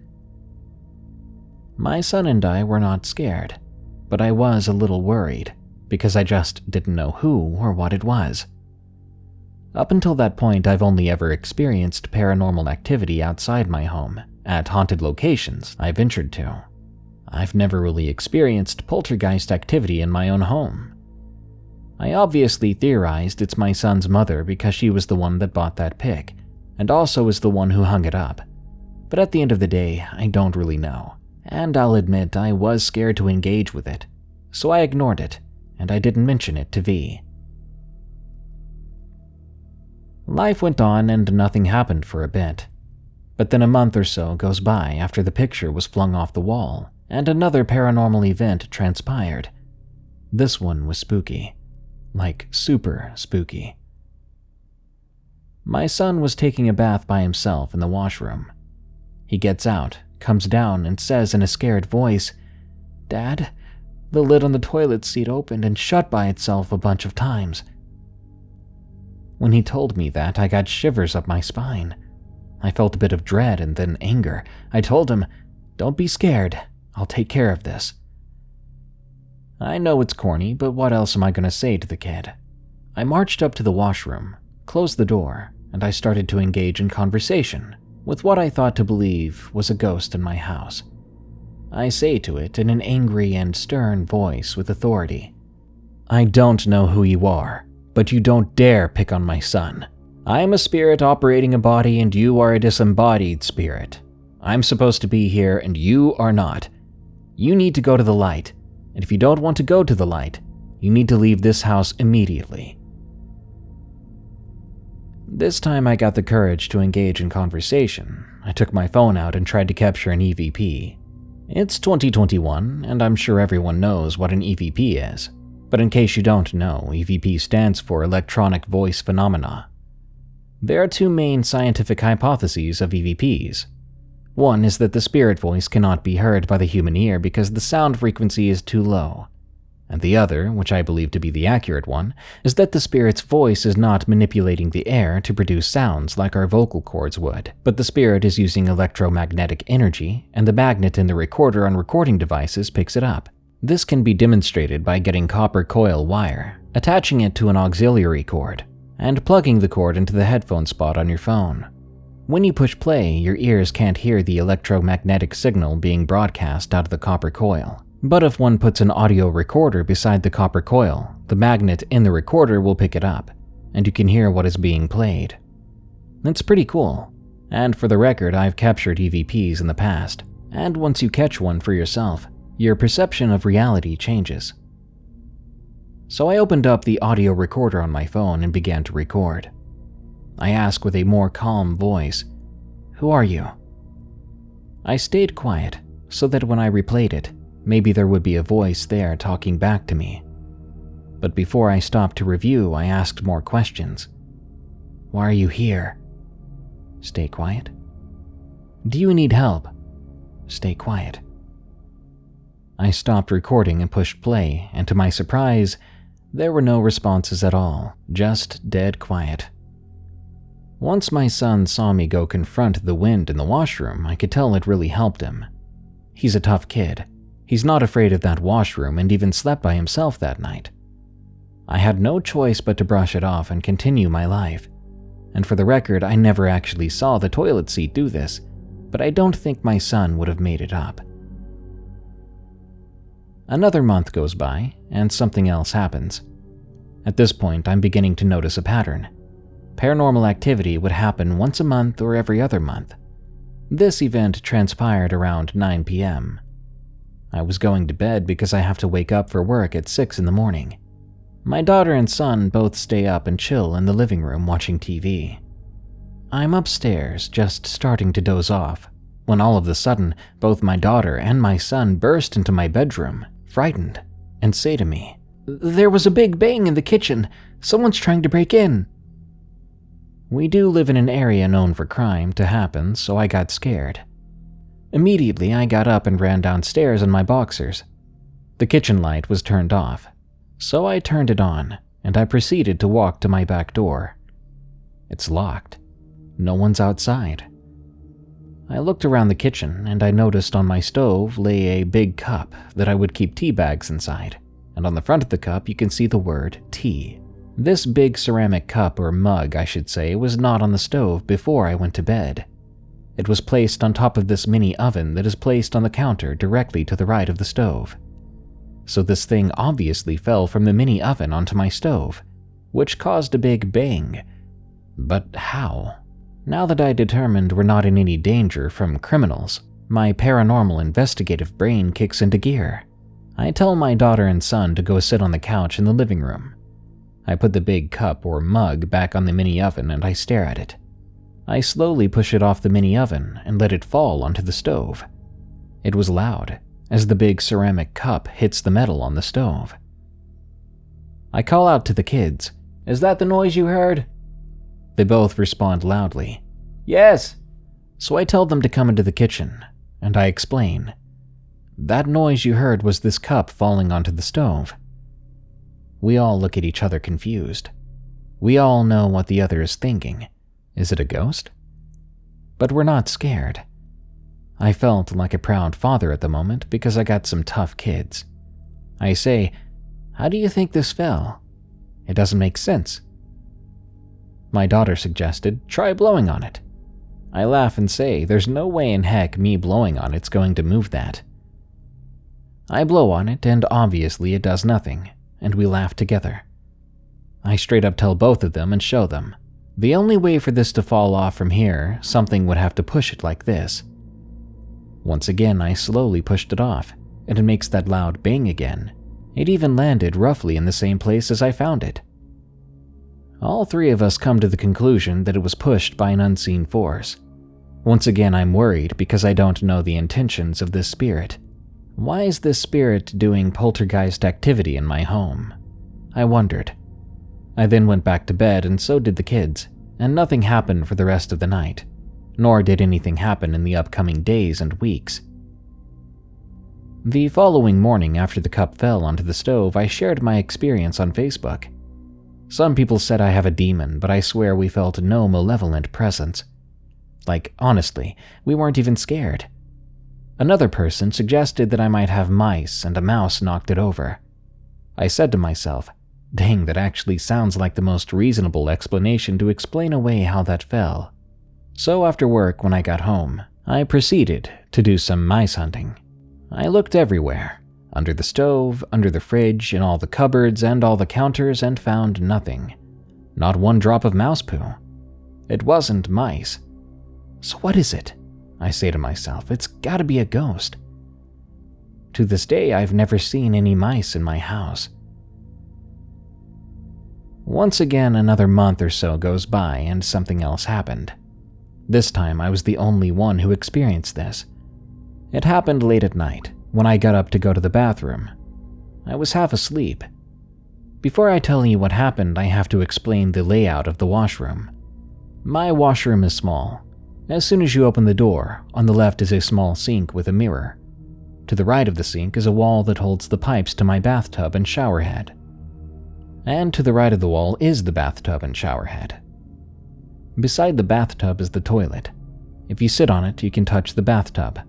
My son and I were not scared, but I was a little worried because I just didn't know who or what it was. Up until that point, I've only ever experienced paranormal activity outside my home, at haunted locations I ventured to. I've never really experienced poltergeist activity in my own home. I obviously theorized it's my son's mother because she was the one that bought that pic, and also is the one who hung it up. But at the end of the day, I don't really know, and I'll admit I was scared to engage with it, so I ignored it, and I didn't mention it to V. Life went on and nothing happened for a bit. But then a month or so goes by after the picture was flung off the wall, and another paranormal event transpired. This one was spooky. Like, super spooky. My son was taking a bath by himself in the washroom. He gets out, comes down, and says in a scared voice, Dad, the lid on the toilet seat opened and shut by itself a bunch of times. When he told me that, I got shivers up my spine. I felt a bit of dread and then anger. I told him, Don't be scared. I'll take care of this. I know it's corny, but what else am I going to say to the kid? I marched up to the washroom, closed the door, and I started to engage in conversation with what I thought to believe was a ghost in my house. I say to it in an angry and stern voice with authority I don't know who you are, but you don't dare pick on my son. I am a spirit operating a body, and you are a disembodied spirit. I'm supposed to be here, and you are not. You need to go to the light, and if you don't want to go to the light, you need to leave this house immediately. This time I got the courage to engage in conversation. I took my phone out and tried to capture an EVP. It's 2021, and I'm sure everyone knows what an EVP is. But in case you don't know, EVP stands for Electronic Voice Phenomena. There are two main scientific hypotheses of EVPs. One is that the spirit voice cannot be heard by the human ear because the sound frequency is too low. And the other, which I believe to be the accurate one, is that the spirit's voice is not manipulating the air to produce sounds like our vocal cords would, but the spirit is using electromagnetic energy, and the magnet in the recorder on recording devices picks it up. This can be demonstrated by getting copper coil wire, attaching it to an auxiliary cord, and plugging the cord into the headphone spot on your phone. When you push play, your ears can't hear the electromagnetic signal being broadcast out of the copper coil. But if one puts an audio recorder beside the copper coil, the magnet in the recorder will pick it up, and you can hear what is being played. It's pretty cool, and for the record, I've captured EVPs in the past, and once you catch one for yourself, your perception of reality changes. So I opened up the audio recorder on my phone and began to record. I asked with a more calm voice, Who are you? I stayed quiet so that when I replayed it, maybe there would be a voice there talking back to me. But before I stopped to review, I asked more questions. Why are you here? Stay quiet. Do you need help? Stay quiet. I stopped recording and pushed play, and to my surprise, there were no responses at all, just dead quiet. Once my son saw me go confront the wind in the washroom, I could tell it really helped him. He's a tough kid, He's not afraid of that washroom and even slept by himself that night. I had no choice but to brush it off and continue my life. And for the record, I never actually saw the toilet seat do this, but I don't think my son would have made it up. Another month goes by, and something else happens. At this point, I'm beginning to notice a pattern. Paranormal activity would happen once a month or every other month. This event transpired around 9 p.m. I was going to bed because I have to wake up for work at 6 in the morning. My daughter and son both stay up and chill in the living room watching TV. I'm upstairs, just starting to doze off, when all of a sudden, both my daughter and my son burst into my bedroom, frightened, and say to me, There was a big bang in the kitchen. Someone's trying to break in. We do live in an area known for crime to happen, so I got scared. Immediately, I got up and ran downstairs in my boxers. The kitchen light was turned off, so I turned it on and I proceeded to walk to my back door. It's locked. No one's outside. I looked around the kitchen and I noticed on my stove lay a big cup that I would keep tea bags inside, and on the front of the cup you can see the word tea. This big ceramic cup or mug, I should say, was not on the stove before I went to bed. It was placed on top of this mini oven that is placed on the counter directly to the right of the stove. So this thing obviously fell from the mini oven onto my stove, which caused a big bang. But how? Now that I determined we're not in any danger from criminals, my paranormal investigative brain kicks into gear. I tell my daughter and son to go sit on the couch in the living room. I put the big cup or mug back on the mini oven and I stare at it. I slowly push it off the mini oven and let it fall onto the stove. It was loud as the big ceramic cup hits the metal on the stove. I call out to the kids, Is that the noise you heard? They both respond loudly, Yes. So I tell them to come into the kitchen, and I explain. That noise you heard was this cup falling onto the stove. We all look at each other confused. We all know what the other is thinking is it a ghost? But we're not scared. I felt like a proud father at the moment because I got some tough kids. I say, How do you think this fell? It doesn't make sense. My daughter suggested, try blowing on it. I laugh and say, there's no way in heck me blowing on it's going to move that. I blow on it, and obviously it does nothing, and we laugh together. I straight up tell both of them and show them. The only way for this to fall off from here, something would have to push it like this. Once again, I slowly pushed it off, and it makes that loud bang again. It even landed roughly in the same place as I found it. All three of us come to the conclusion that it was pushed by an unseen force. Once again, I'm worried because I don't know the intentions of this spirit. Why is this spirit doing poltergeist activity in my home? I wondered. I then went back to bed, and so did the kids, and nothing happened for the rest of the night, nor did anything happen in the upcoming days and weeks. The following morning, after the cup fell onto the stove, I shared my experience on Facebook. Some people said I have a demon, but I swear we felt no malevolent presence. Like, honestly, we weren't even scared. Another person suggested that I might have mice and a mouse knocked it over. I said to myself, dang, that actually sounds like the most reasonable explanation to explain away how that fell. So after work, when I got home, I proceeded to do some mice hunting. I looked everywhere, under the stove, under the fridge, in all the cupboards and all the counters, and found nothing. Not one drop of mouse poo. It wasn't mice. So what is it? I say to myself, it's gotta be a ghost. To this day, I've never seen any mice in my house. Once again, another month or so goes by and something else happened. This time, I was the only one who experienced this. It happened late at night, when I got up to go to the bathroom. I was half asleep. Before I tell you what happened, I have to explain the layout of the washroom. My washroom is small. As soon as you open the door, on the left is a small sink with a mirror. To the right of the sink is a wall that holds the pipes to my bathtub and shower head. And to the right of the wall is the bathtub and shower head. Beside the bathtub is the toilet. If you sit on it, you can touch the bathtub.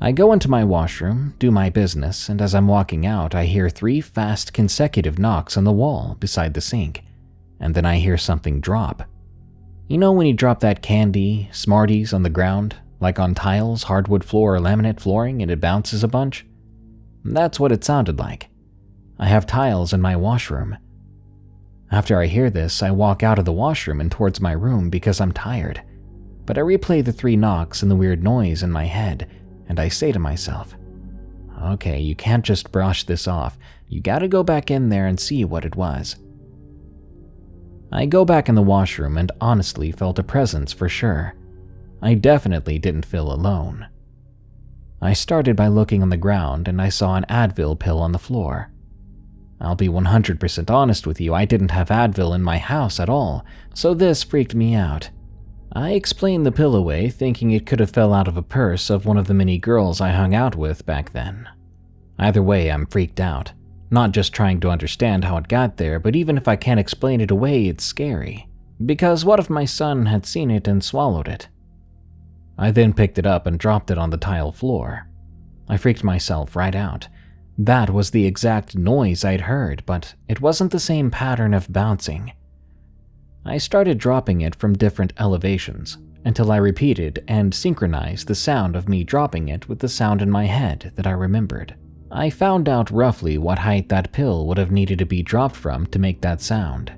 I go into my washroom, do my business, and as I'm walking out, I hear three fast consecutive knocks on the wall beside the sink, and then I hear something drop. You know when you drop that candy, Smarties on the ground, like on tiles, hardwood floor, or laminate flooring, and it bounces a bunch? That's what it sounded like. I have tiles in my washroom. After I hear this, I walk out of the washroom and towards my room because I'm tired. But I replay the three knocks and the weird noise in my head and I say to myself, okay, you can't just brush this off. You gotta go back in there and see what it was. I go back in the washroom and honestly felt a presence for sure. I definitely didn't feel alone. I started by looking on the ground and I saw an Advil pill on the floor. I'll be 100% honest with you, I didn't have Advil in my house at all, so this freaked me out. I explained the pill away, thinking it could have fell out of a purse of one of the many girls I hung out with back then. Either way, I'm freaked out. Not just trying to understand how it got there, but even if I can't explain it away, it's scary. Because what if my son had seen it and swallowed it? I then picked it up and dropped it on the tile floor. I freaked myself right out. That was the exact noise I'd heard, but it wasn't the same pattern of bouncing. I started dropping it from different elevations until I repeated and synchronized the sound of me dropping it with the sound in my head that I remembered. I found out roughly what height that pill would have needed to be dropped from to make that sound.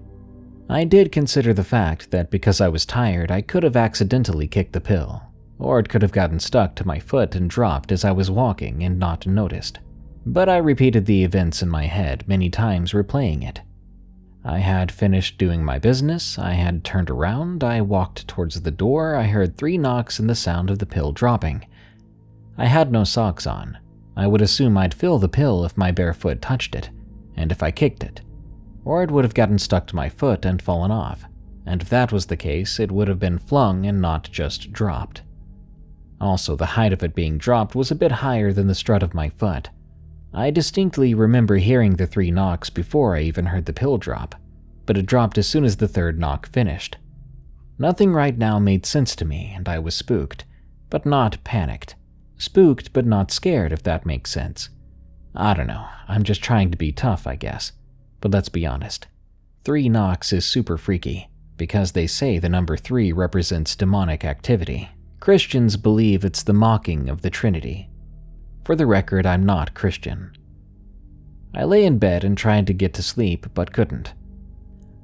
I did consider the fact that because I was tired, I could have accidentally kicked the pill, or it could have gotten stuck to my foot and dropped as I was walking and not noticed. But I repeated the events in my head many times, replaying it. I had finished doing my business, I had turned around, I walked towards the door, I heard three knocks and the sound of the pill dropping. I had no socks on. I would assume I'd feel the pill if my bare foot touched it, and if I kicked it. Or it would have gotten stuck to my foot and fallen off, and if that was the case, it would have been flung and not just dropped. Also, the height of it being dropped was a bit higher than the strut of my foot. I distinctly remember hearing the three knocks before I even heard the pill drop, but it dropped as soon as the third knock finished. Nothing right now made sense to me, and I was spooked, but not panicked. Spooked, but not scared, if that makes sense. I don't know, I'm just trying to be tough, I guess. But let's be honest, three knocks is super freaky because they say the number three represents demonic activity. Christians believe it's the mocking of the Trinity. For the record, I'm not Christian. I lay in bed and tried to get to sleep, but couldn't.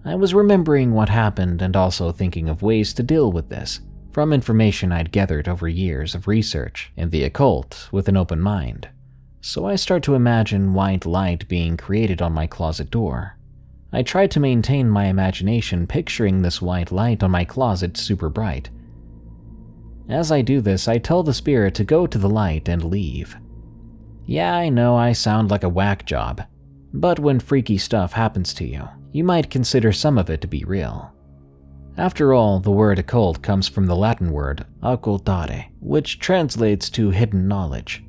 I was remembering what happened and also thinking of ways to deal with this from information I'd gathered over years of research in the occult with an open mind. So I start to imagine white light being created on my closet door. I try to maintain my imagination picturing this white light on my closet super bright. As I do this, I tell the spirit to go to the light and leave. Yeah, I know I sound like a whack job, but when freaky stuff happens to you, you might consider some of it to be real. After all, the word occult comes from the Latin word occultare, which translates to hidden knowledge.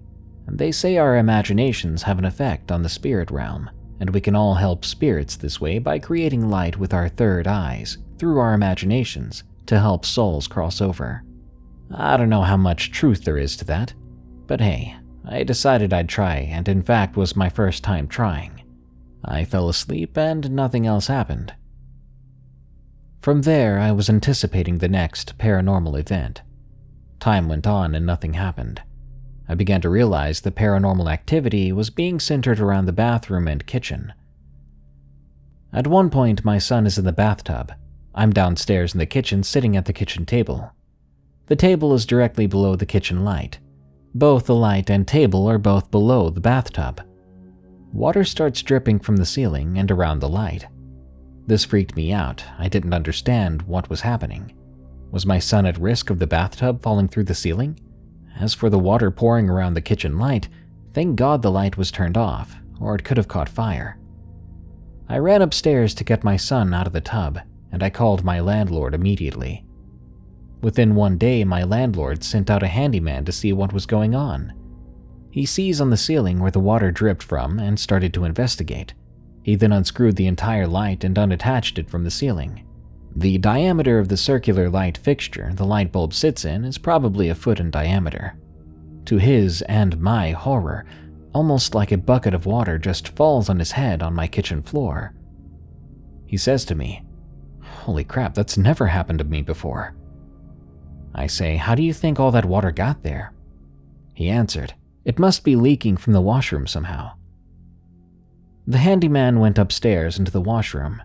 And they say our imaginations have an effect on the spirit realm, and we can all help spirits this way by creating light with our third eyes through our imaginations to help souls cross over. I don't know how much truth there is to that, but hey, I decided I'd try, and in fact was my first time trying. I fell asleep and nothing else happened. From there, I was anticipating the next paranormal event. Time went on and nothing happened. I began to realize the paranormal activity was being centered around the bathroom and kitchen. At one point, my son is in the bathtub. I'm downstairs in the kitchen sitting at the kitchen table. The table is directly below the kitchen light. Both the light and table are both below the bathtub. Water starts dripping from the ceiling and around the light. This freaked me out. I didn't understand what was happening. Was my son at risk of the bathtub falling through the ceiling? As for the water pouring around the kitchen light, thank God the light was turned off, or it could have caught fire. I ran upstairs to get my son out of the tub, and I called my landlord immediately. Within one day, my landlord sent out a handyman to see what was going on. He sees on the ceiling where the water dripped from and started to investigate. He then unscrewed the entire light and unattached it from the ceiling. The diameter of the circular light fixture the light bulb sits in is probably a foot in diameter. To his and my horror, almost like a bucket of water just falls on his head on my kitchen floor. He says to me, Holy crap, that's never happened to me before. I say, How do you think all that water got there? He answered, It must be leaking from the washroom somehow. The handyman went upstairs into the washroom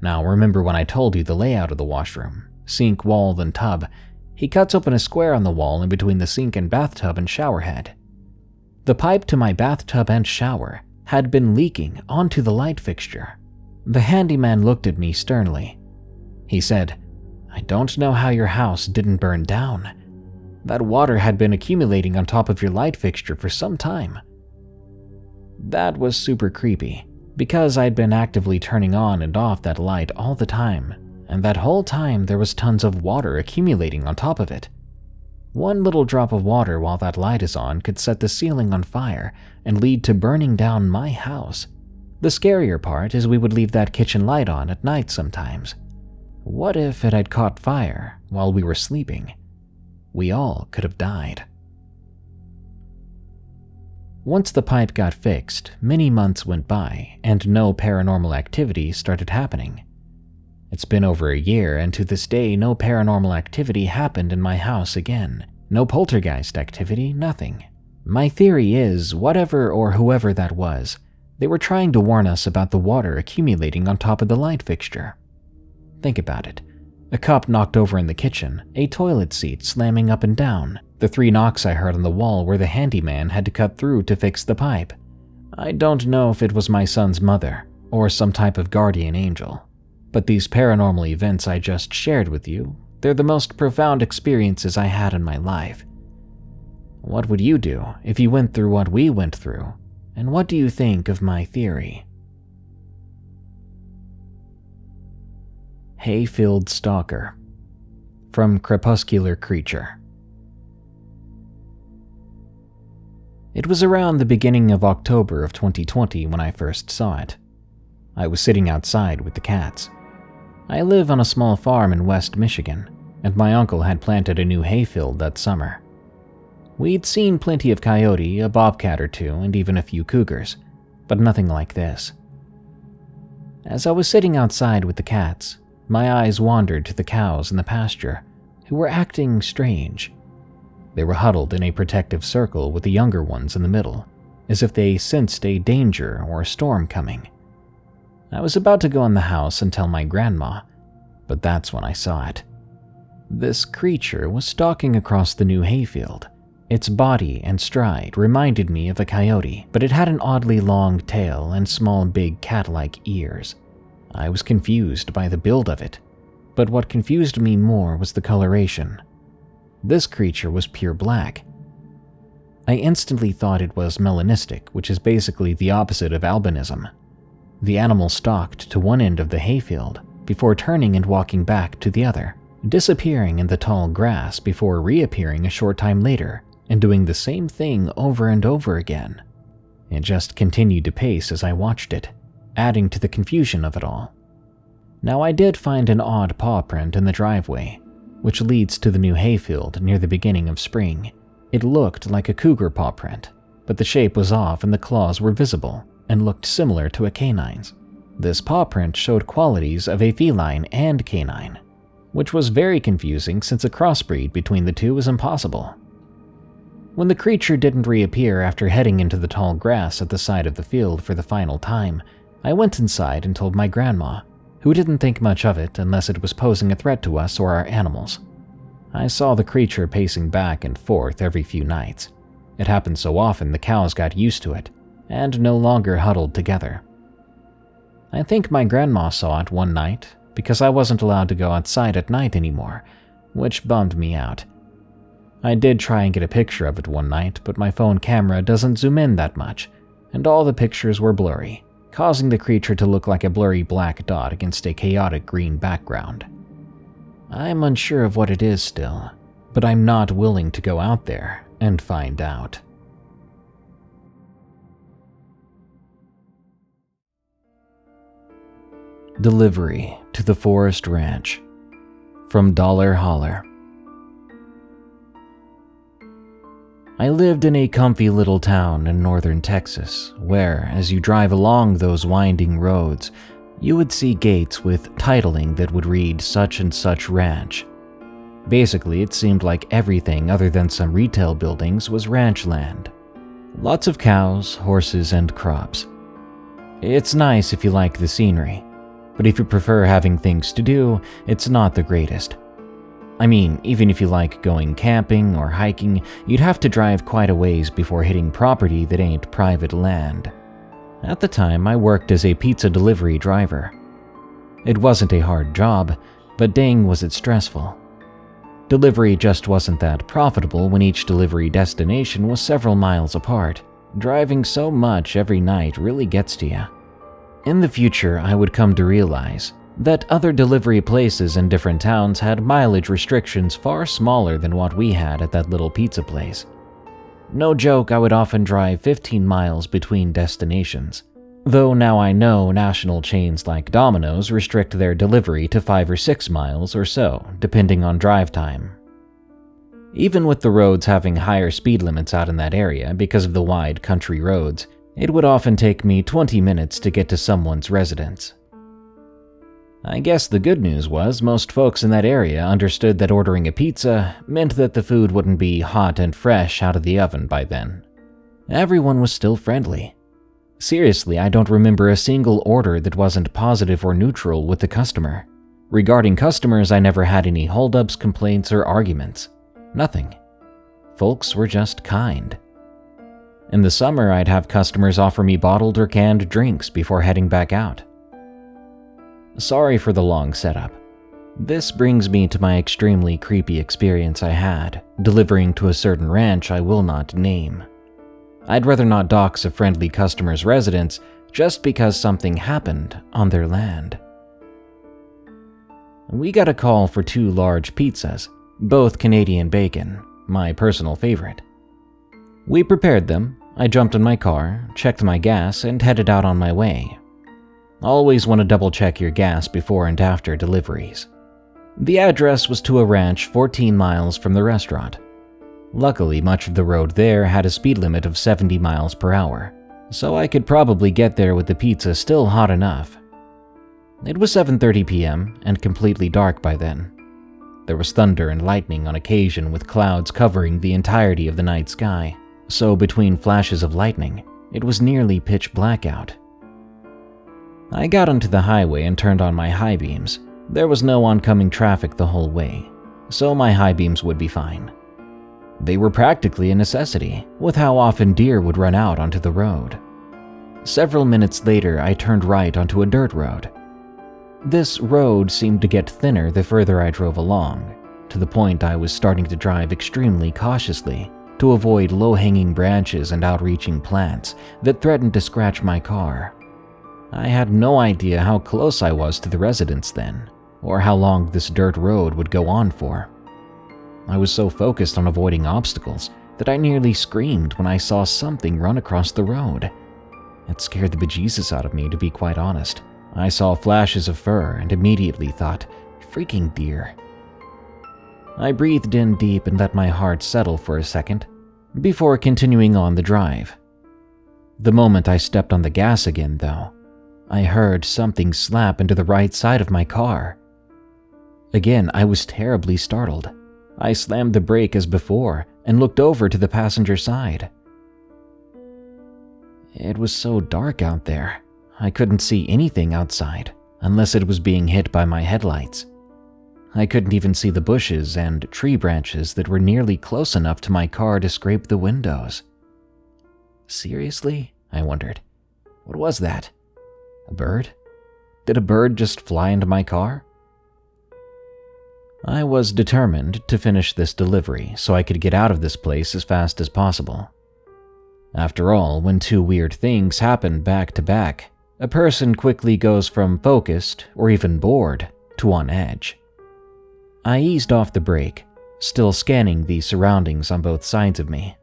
now, remember when I told you the layout of the washroom sink, wall, then tub. He cuts open a square on the wall in between the sink and bathtub and shower head. The pipe to my bathtub and shower had been leaking onto the light fixture. The handyman looked at me sternly. He said, I don't know how your house didn't burn down. That water had been accumulating on top of your light fixture for some time. That was super creepy because I'd been actively turning on and off that light all the time, and that whole time there was tons of water accumulating on top of it. One little drop of water while that light is on could set the ceiling on fire and lead to burning down my house. The scarier part is we would leave that kitchen light on at night sometimes. What if it had caught fire while we were sleeping? We all could have died. Once the pipe got fixed, many months went by and no paranormal activity started happening. It's been over a year, and to this day, no paranormal activity happened in my house again. No poltergeist activity, nothing. My theory is, whatever or whoever that was, they were trying to warn us about the water accumulating on top of the light fixture. Think about it. A cup knocked over in the kitchen, a toilet seat slamming up and down, the three knocks I heard on the wall where the handyman had to cut through to fix the pipe. I don't know if it was my son's mother or some type of guardian angel, but these paranormal events I just shared with you, they're the most profound experiences I had in my life. What would you do if you went through what we went through? And what do you think of my theory? Hayfield Stalker from Crepuscular Creature. It was around the beginning of October of 2020 when I first saw it. I was sitting outside with the cats. I live on a small farm in West Michigan, and my uncle had planted a new hayfield that summer. We'd seen plenty of coyote, a bobcat or two, and even a few cougars, but nothing like this. As I was sitting outside with the cats, my eyes wandered to the cows in the pasture, who were acting strange. They were huddled in a protective circle with the younger ones in the middle, as if they sensed a danger or a storm coming. I was about to go in the house and tell my grandma, but that's when I saw it. This creature was stalking across the new hayfield. Its body and stride reminded me of a coyote, but it had an oddly long tail and small, big cat like ears. I was confused by the build of it, but what confused me more was the coloration. This creature was pure black. I instantly thought it was melanistic, which is basically the opposite of albinism. The animal stalked to one end of the hayfield before turning and walking back to the other, disappearing in the tall grass before reappearing a short time later and doing the same thing over and over again. It just continued to pace as I watched it, adding to the confusion of it all. Now, I did find an odd paw print in the driveway, which leads to the new hayfield near the beginning of spring. It looked like a cougar paw print, but the shape was off and the claws were visible and looked similar to a canine's. This paw print showed qualities of a feline and canine, which was very confusing since a crossbreed between the two was impossible. When the creature didn't reappear after heading into the tall grass at the side of the field for the final time, I went inside and told my grandma, who didn't think much of it unless it was posing a threat to us or our animals. I saw the creature pacing back and forth every few nights. It happened so often the cows got used to it and no longer huddled together. I think my grandma saw it one night because I wasn't allowed to go outside at night anymore, which bummed me out. I did try and get a picture of it one night, but my phone camera doesn't zoom in that much, and all the pictures were blurry, causing the creature to look like a blurry black dot against a chaotic green background. I'm unsure of what it is still, but I'm not willing to go out there and find out. Delivery to the Forest Ranch from Dollar Holler. I lived in a comfy little town in northern Texas, where, as you drive along those winding roads, you would see gates with titling that would read such and such ranch. Basically, it seemed like everything other than some retail buildings was ranch land. Lots of cows, horses, and crops. It's nice if you like the scenery but if you prefer having things to do, it's not the greatest. I mean, even if you like going camping or hiking, you'd have to drive quite a ways before hitting property that ain't private land. At the time, I worked as a pizza delivery driver. It wasn't a hard job, but dang was it stressful. Delivery just wasn't that profitable when each delivery destination was several miles apart. Driving so much every night really gets to you. In the future, I would come to realize that other delivery places in different towns had mileage restrictions far smaller than what we had at that little pizza place. No joke, I would often drive 15 miles between destinations. Though now I know national chains like Domino's restrict their delivery to 5 or 6 miles or so, depending on drive time. Even with the roads having higher speed limits out in that area because of the wide country roads, it would often take me 20 minutes to get to someone's residence. I guess the good news was most folks in that area understood that ordering a pizza meant that the food wouldn't be hot and fresh out of the oven by then. Everyone was still friendly. Seriously, I don't remember a single order that wasn't positive or neutral with the customer. Regarding customers, I never had any holdups, complaints, or arguments. Nothing. Folks were just kind. In the summer, I'd have customers offer me bottled or canned drinks before heading back out. Sorry for the long setup. This brings me to my extremely creepy experience I had delivering to a certain ranch I will not name. I'd rather not dox a friendly customer's residence just because something happened on their land. We got a call for two large pizzas, both Canadian bacon, my personal favorite. We prepared them. I jumped in my car, checked my gas, and headed out on my way. Always want to double check your gas before and after deliveries. The address was to a ranch 14 miles from the restaurant. Luckily, much of the road there had a speed limit of 70 miles per hour, so I could probably get there with the pizza still hot enough. It was 7:30 p.m. and completely dark by then. There was thunder and lightning on occasion with clouds covering the entirety of the night sky, so between flashes of lightning, it was nearly pitch black out. I got onto the highway and turned on my high beams. There was no oncoming traffic the whole way, so my high beams would be fine. They were practically a necessity, with how often deer would run out onto the road. Several minutes later, I turned right onto a dirt road. This road seemed to get thinner the further I drove along, to the point I was starting to drive extremely cautiously to avoid low hanging branches and outreaching plants that threatened to scratch my car. I had no idea how close I was to the residence then, or how long this dirt road would go on for. I was so focused on avoiding obstacles that I nearly screamed when I saw something run across the road. It scared the bejesus out of me, to be quite honest. I saw flashes of fur and immediately thought, freaking deer. I breathed in deep and let my heart settle for a second before continuing on the drive. The moment I stepped on the gas again, though, I heard something slap into the right side of my car. Again, I was terribly startled. I slammed the brake as before and looked over to the passenger side. It was so dark out there, I couldn't see anything outside unless it was being hit by my headlights. I couldn't even see the bushes and tree branches that were nearly close enough to my car to scrape the windows. Seriously? I wondered. What was that? A bird? Did a bird just fly into my car? I was determined to finish this delivery so I could get out of this place as fast as possible. After all, when two weird things happen back to back, a person quickly goes from focused or even bored to on edge. I eased off the brake, still scanning the surroundings on both sides of me.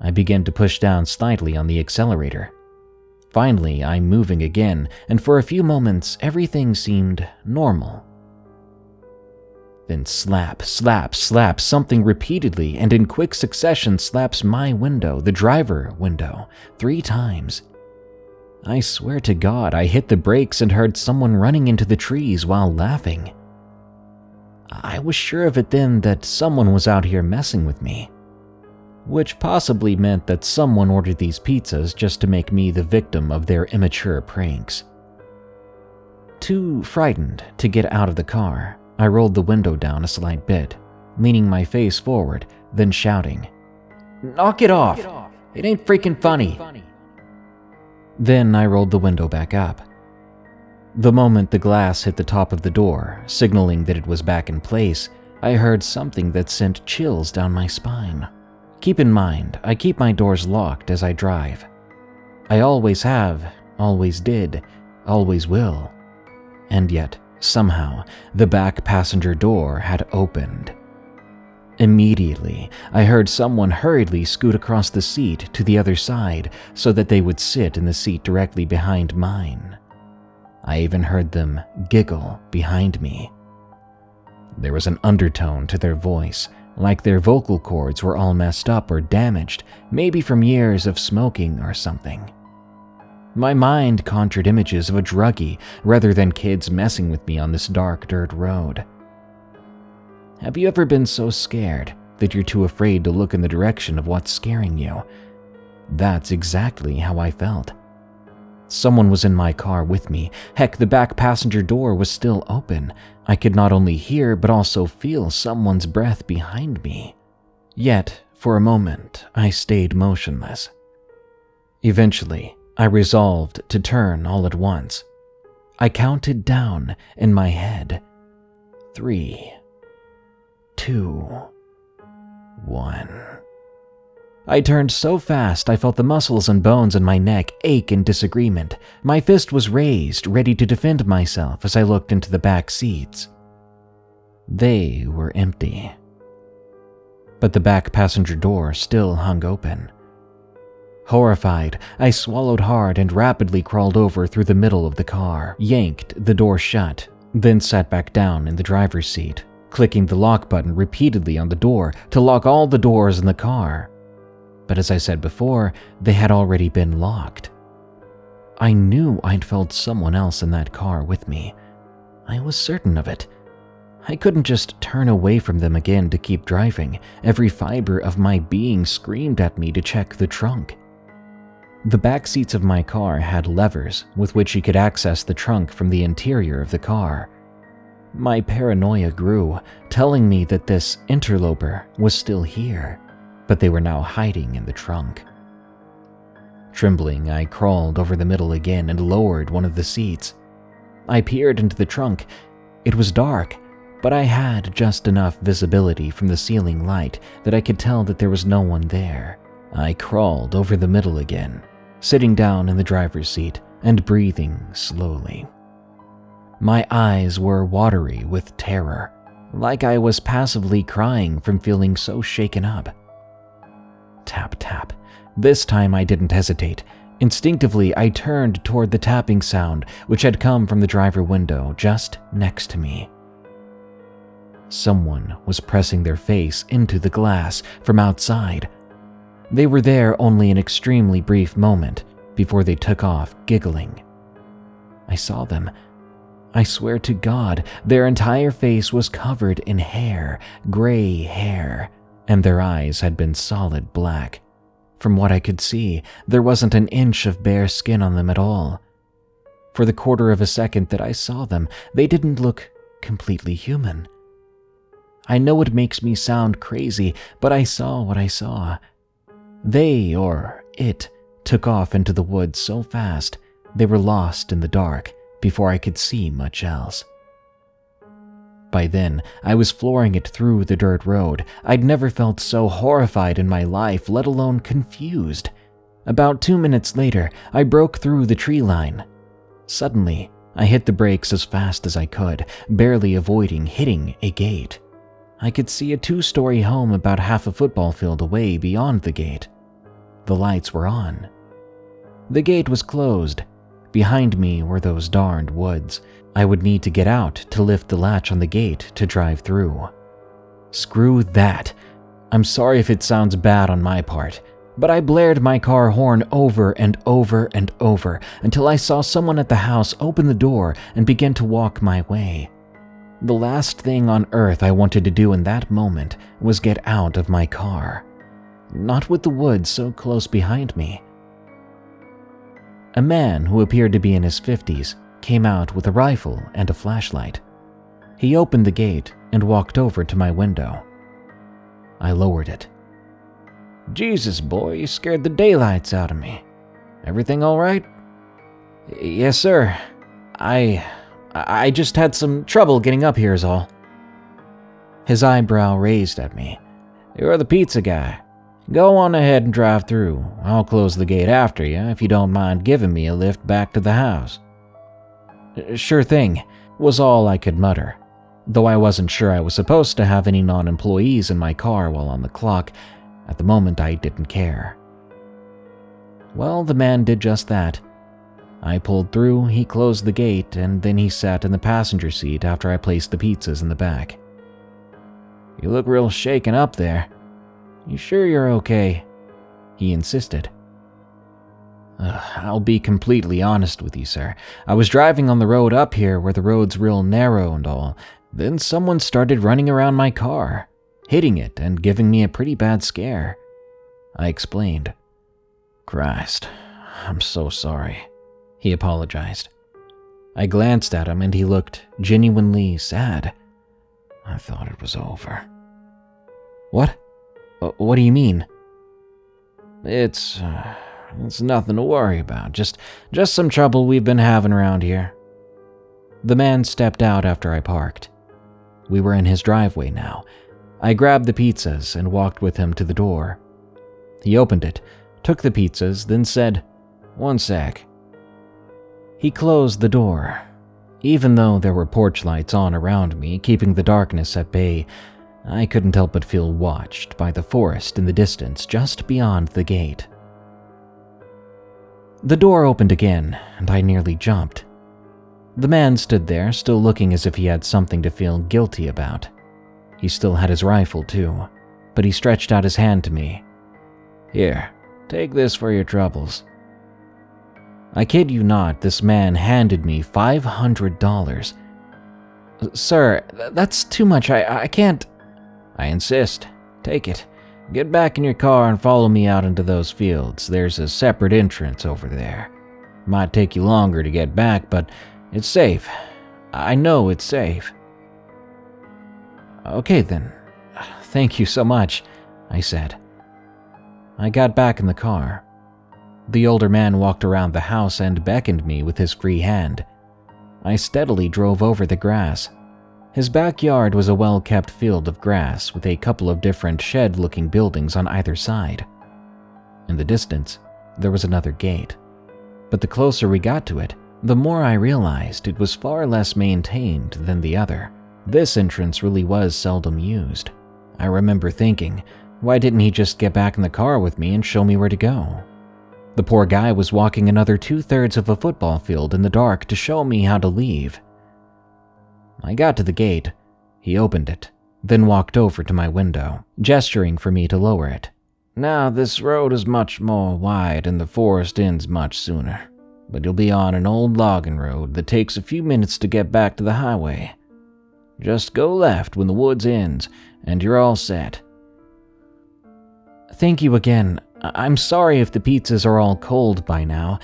I began to push down slightly on the accelerator. Finally, I'm moving again, and for a few moments, everything seemed normal. Then slap, slap, slap, something repeatedly and in quick succession slaps my window, the driver window, three times. I swear to God, I hit the brakes and heard someone running into the trees while laughing. I was sure of it then that someone was out here messing with me. Which possibly meant that someone ordered these pizzas just to make me the victim of their immature pranks. Too frightened to get out of the car, I rolled the window down a slight bit, leaning my face forward, then shouting, Knock it off! It ain't freaking funny! Then I rolled the window back up. The moment the glass hit the top of the door, signaling that it was back in place, I heard something that sent chills down my spine. Keep in mind, I keep my doors locked as I drive. I always have, always did, always will. And yet, Somehow, the back passenger door had opened. Immediately, I heard someone hurriedly scoot across the seat to the other side so that they would sit in the seat directly behind mine. I even heard them giggle behind me. There was an undertone to their voice, like their vocal cords were all messed up or damaged, maybe from years of smoking or something. My mind conjured images of a druggie rather than kids messing with me on this dark dirt road. Have you ever been so scared that you're too afraid to look in the direction of what's scaring you? That's exactly how I felt. Someone was in my car with me. Heck, the back passenger door was still open. I could not only hear but also feel someone's breath behind me. Yet, for a moment, I stayed motionless. Eventually, I resolved to turn all at once. I counted down in my head. Three, two, one. I turned so fast I felt the muscles and bones in my neck ache in disagreement. My fist was raised, ready to defend myself as I looked into the back seats. They were empty. But the back passenger door still hung open. Horrified, I swallowed hard and rapidly crawled over through the middle of the car, yanked the door shut, then sat back down in the driver's seat, clicking the lock button repeatedly on the door to lock all the doors in the car. But as I said before, they had already been locked. I knew I'd felt someone else in that car with me. I was certain of it. I couldn't just turn away from them again to keep driving. Every fiber of my being screamed at me to check the trunk. The back seats of my car had levers with which you could access the trunk from the interior of the car. My paranoia grew, telling me that this interloper was still here, but they were now hiding in the trunk. Trembling, I crawled over the middle again and lowered one of the seats. I peered into the trunk. It was dark, but I had just enough visibility from the ceiling light that I could tell that there was no one there. I crawled over the middle again, sitting down in the driver's seat and breathing slowly. My eyes were watery with terror, like I was passively crying from feeling so shaken up. Tap, tap. This time I didn't hesitate. Instinctively, I turned toward the tapping sound, which had come from the driver window just next to me. Someone was pressing their face into the glass from outside. They were there only an extremely brief moment before they took off giggling. I saw them I swear to God, their entire face was covered in hair, gray hair, and their eyes had been solid black. From what I could see, there wasn't an inch of bare skin on them at all. For the quarter of a second that I saw them, they didn't look completely human. I know it makes me sound crazy, but I saw what I saw. They, or it, took off into the woods so fast they were lost in the dark before I could see much else. By then, I was flooring it through the dirt road. I'd never felt so horrified in my life, let alone confused. About two minutes later, I broke through the tree line. Suddenly, I hit the brakes as fast as I could, barely avoiding hitting a gate. I could see a two story home about half a football field away beyond the gate. The lights were on. The gate was closed, Behind me were those darned woods. I would need to get out to lift the latch on the gate to drive through. Screw that. I'm sorry if it sounds bad on my part, but I blared my car horn over and over and over until I saw someone at the house open the door and begin to walk my way. The last thing on earth I wanted to do in that moment was get out of my car. Not with the woods so close behind me. A man who appeared to be in his 50s came out with a rifle and a flashlight. He opened the gate and walked over to my window. I lowered it. Jesus, boy, you scared the daylights out of me. Everything all right? Yes, sir. I. I just had some trouble getting up here, is all. His eyebrow raised at me. You're the pizza guy. Go on ahead and drive through. I'll close the gate after you if you don't mind giving me a lift back to the house. Sure thing, was all I could mutter. Though I wasn't sure I was supposed to have any non employees in my car while on the clock, at the moment I didn't care. Well, the man did just that. I pulled through, he closed the gate, and then he sat in the passenger seat after I placed the pizzas in the back. You look real shaken up there, you sure you're okay? He insisted. Uh, I'll be completely honest with you, sir. I was driving on the road up here where the road's real narrow and all. Then someone started running around my car, hitting it and giving me a pretty bad scare. I explained. Christ, I'm so sorry. He apologized. I glanced at him and he looked genuinely sad. I thought it was over. What? Uh, what do you mean? It's. Uh, it's nothing to worry about. Just, just some trouble we've been having around here. The man stepped out after I parked. We were in his driveway now. I grabbed the pizzas and walked with him to the door. He opened it, took the pizzas, then said, One sec. He closed the door. Even though there were porch lights on around me, keeping the darkness at bay, I couldn't help but feel watched by the forest in the distance just beyond the gate. The door opened again, and I nearly jumped. The man stood there, still looking as if he had something to feel guilty about. He still had his rifle, too, but he stretched out his hand to me. Here, take this for your troubles. I kid you not, this man handed me $500. Sir, that's too much. I, I can't. I insist. Take it. Get back in your car and follow me out into those fields. There's a separate entrance over there. Might take you longer to get back, but it's safe. I know it's safe. Okay then. Thank you so much, I said. I got back in the car. The older man walked around the house and beckoned me with his free hand. I steadily drove over the grass. His backyard was a well kept field of grass with a couple of different shed looking buildings on either side. In the distance, there was another gate. But the closer we got to it, the more I realized it was far less maintained than the other. This entrance really was seldom used. I remember thinking, why didn't he just get back in the car with me and show me where to go? The poor guy was walking another two thirds of a football field in the dark to show me how to leave. I got to the gate. He opened it, then walked over to my window, gesturing for me to lower it. Now, this road is much more wide and the forest ends much sooner, but you'll be on an old logging road that takes a few minutes to get back to the highway. Just go left when the woods ends, and you're all set. Thank you again. I'm sorry if the pizzas are all cold by now.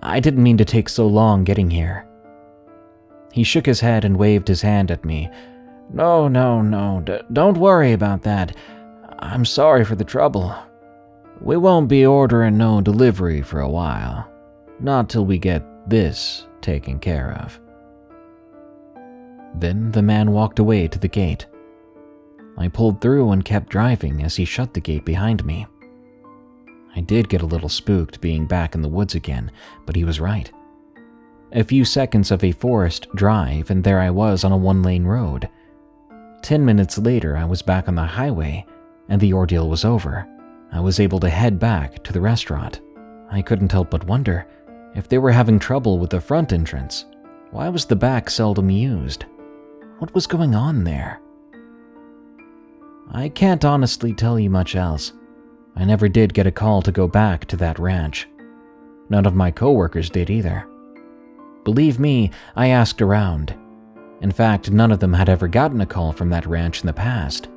I didn't mean to take so long getting here. He shook his head and waved his hand at me. No, no, no, d- don't worry about that. I'm sorry for the trouble. We won't be ordering no delivery for a while. Not till we get this taken care of. Then the man walked away to the gate. I pulled through and kept driving as he shut the gate behind me. I did get a little spooked being back in the woods again, but he was right. A few seconds of a forest drive, and there I was on a one lane road. Ten minutes later, I was back on the highway, and the ordeal was over. I was able to head back to the restaurant. I couldn't help but wonder if they were having trouble with the front entrance. Why was the back seldom used? What was going on there? I can't honestly tell you much else. I never did get a call to go back to that ranch. None of my coworkers did either. Believe me, I asked around. In fact, none of them had ever gotten a call from that ranch in the past.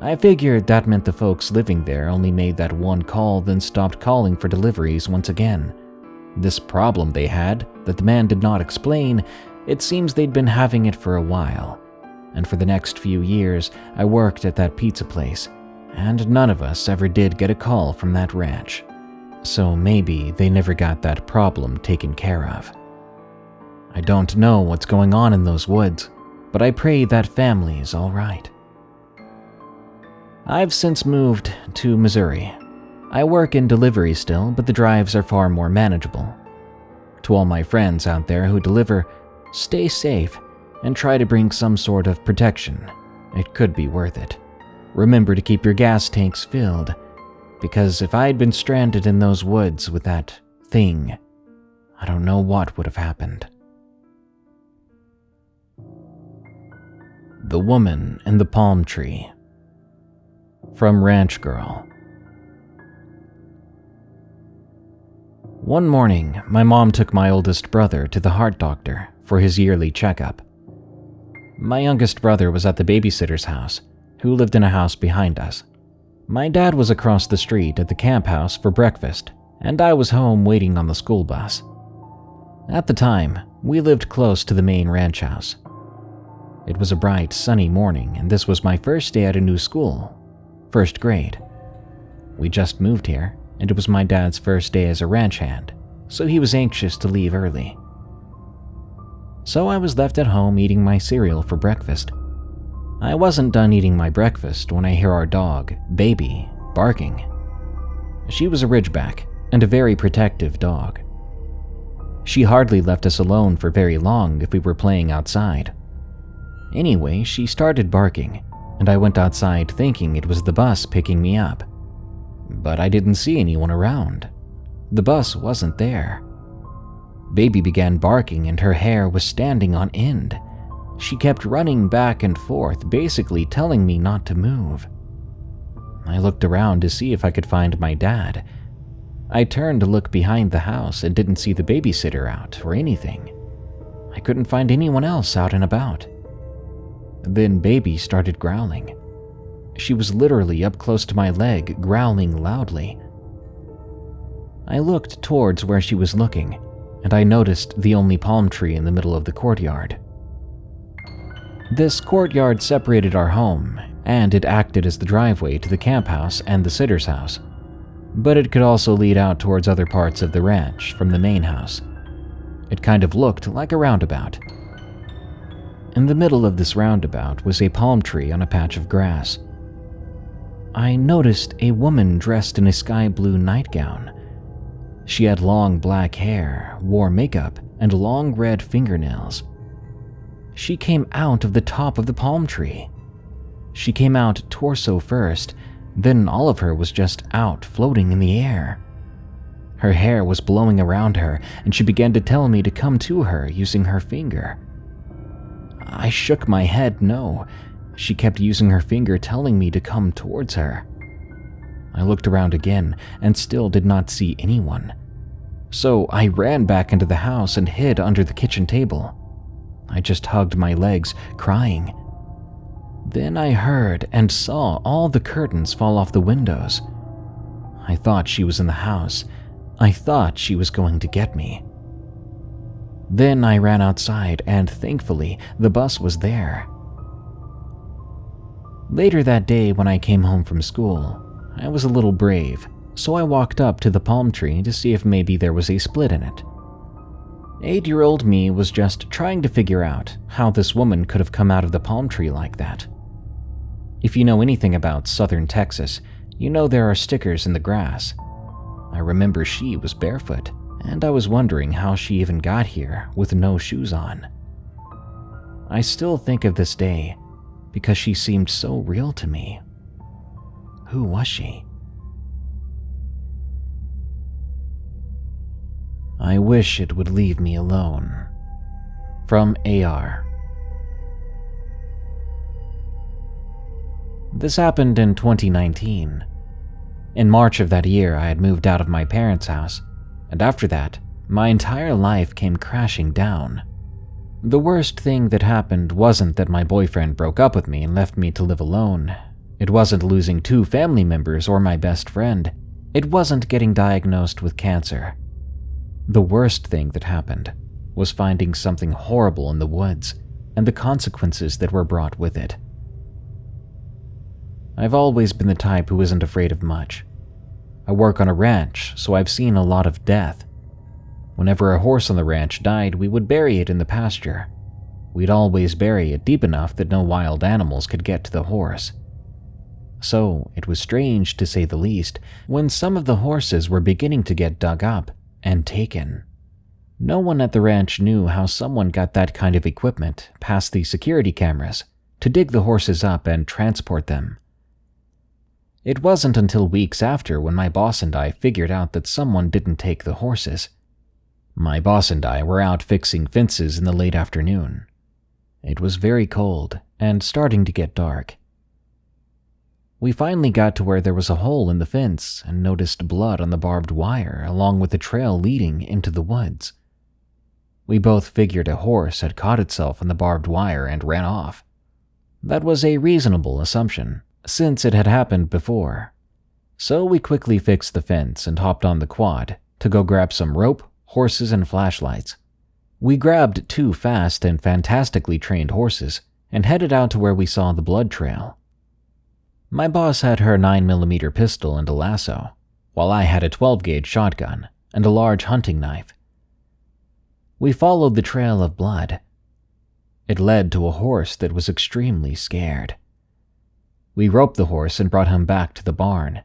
I figured that meant the folks living there only made that one call, then stopped calling for deliveries once again. This problem they had, that the man did not explain, it seems they'd been having it for a while. And for the next few years, I worked at that pizza place, and none of us ever did get a call from that ranch. So maybe they never got that problem taken care of. I don't know what's going on in those woods, but I pray that family is alright. I've since moved to Missouri. I work in delivery still, but the drives are far more manageable. To all my friends out there who deliver, stay safe and try to bring some sort of protection. It could be worth it. Remember to keep your gas tanks filled, because if I had been stranded in those woods with that thing, I don't know what would have happened. The Woman in the Palm Tree from Ranch Girl. One morning, my mom took my oldest brother to the heart doctor for his yearly checkup. My youngest brother was at the babysitter's house, who lived in a house behind us. My dad was across the street at the camp house for breakfast, and I was home waiting on the school bus. At the time, we lived close to the main ranch house. It was a bright, sunny morning, and this was my first day at a new school, first grade. We just moved here, and it was my dad's first day as a ranch hand, so he was anxious to leave early. So I was left at home eating my cereal for breakfast. I wasn't done eating my breakfast when I hear our dog, Baby, barking. She was a Ridgeback and a very protective dog. She hardly left us alone for very long if we were playing outside. Anyway, she started barking, and I went outside thinking it was the bus picking me up. But I didn't see anyone around. The bus wasn't there. Baby began barking and her hair was standing on end. She kept running back and forth, basically telling me not to move. I looked around to see if I could find my dad. I turned to look behind the house and didn't see the babysitter out or anything. I couldn't find anyone else out and about. Then Baby started growling. She was literally up close to my leg, growling loudly. I looked towards where she was looking, and I noticed the only palm tree in the middle of the courtyard. This courtyard separated our home, and it acted as the driveway to the camp house and the sitter's house. But it could also lead out towards other parts of the ranch from the main house. It kind of looked like a roundabout. In the middle of this roundabout was a palm tree on a patch of grass. I noticed a woman dressed in a sky blue nightgown. She had long black hair, wore makeup, and long red fingernails. She came out of the top of the palm tree. She came out torso first, then all of her was just out floating in the air. Her hair was blowing around her, and she began to tell me to come to her using her finger. I shook my head no. She kept using her finger telling me to come towards her. I looked around again and still did not see anyone. So I ran back into the house and hid under the kitchen table. I just hugged my legs, crying. Then I heard and saw all the curtains fall off the windows. I thought she was in the house. I thought she was going to get me. Then I ran outside, and thankfully, the bus was there. Later that day, when I came home from school, I was a little brave, so I walked up to the palm tree to see if maybe there was a split in it. Eight year old me was just trying to figure out how this woman could have come out of the palm tree like that. If you know anything about southern Texas, you know there are stickers in the grass. I remember she was barefoot, and I was wondering how she even got here with no shoes on. I still think of this day because she seemed so real to me. Who was she? I wish it would leave me alone. From AR. This happened in 2019. In March of that year, I had moved out of my parents' house, and after that, my entire life came crashing down. The worst thing that happened wasn't that my boyfriend broke up with me and left me to live alone. It wasn't losing two family members or my best friend. It wasn't getting diagnosed with cancer. The worst thing that happened was finding something horrible in the woods and the consequences that were brought with it. I've always been the type who isn't afraid of much. I work on a ranch, so I've seen a lot of death. Whenever a horse on the ranch died, we would bury it in the pasture. We'd always bury it deep enough that no wild animals could get to the horse. So, it was strange, to say the least, when some of the horses were beginning to get dug up and taken. No one at the ranch knew how someone got that kind of equipment past the security cameras to dig the horses up and transport them. It wasn't until weeks after when my boss and I figured out that someone didn't take the horses. My boss and I were out fixing fences in the late afternoon. It was very cold and starting to get dark. We finally got to where there was a hole in the fence and noticed blood on the barbed wire along with a trail leading into the woods. We both figured a horse had caught itself in the barbed wire and ran off. That was a reasonable assumption, since it had happened before. So we quickly fixed the fence and hopped on the quad to go grab some rope, horses, and flashlights. We grabbed two fast and fantastically trained horses and headed out to where we saw the blood trail. My boss had her 9mm pistol and a lasso, while I had a 12 gauge shotgun and a large hunting knife. We followed the trail of blood. It led to a horse that was extremely scared. We roped the horse and brought him back to the barn.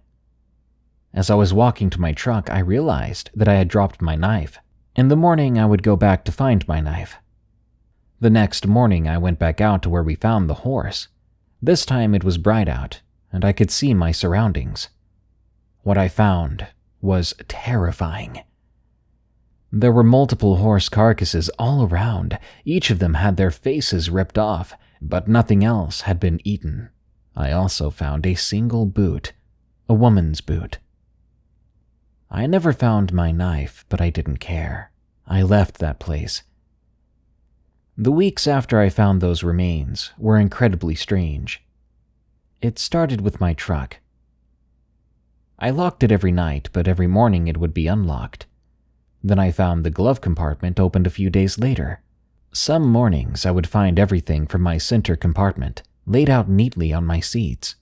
As I was walking to my truck, I realized that I had dropped my knife. In the morning, I would go back to find my knife. The next morning, I went back out to where we found the horse. This time it was bright out, and I could see my surroundings. What I found was terrifying. There were multiple horse carcasses all around. Each of them had their faces ripped off, but nothing else had been eaten. I also found a single boot, a woman's boot. I never found my knife, but I didn't care. I left that place. The weeks after I found those remains were incredibly strange. It started with my truck. I locked it every night, but every morning it would be unlocked. Then I found the glove compartment opened a few days later. Some mornings I would find everything from my center compartment laid out neatly on my seats.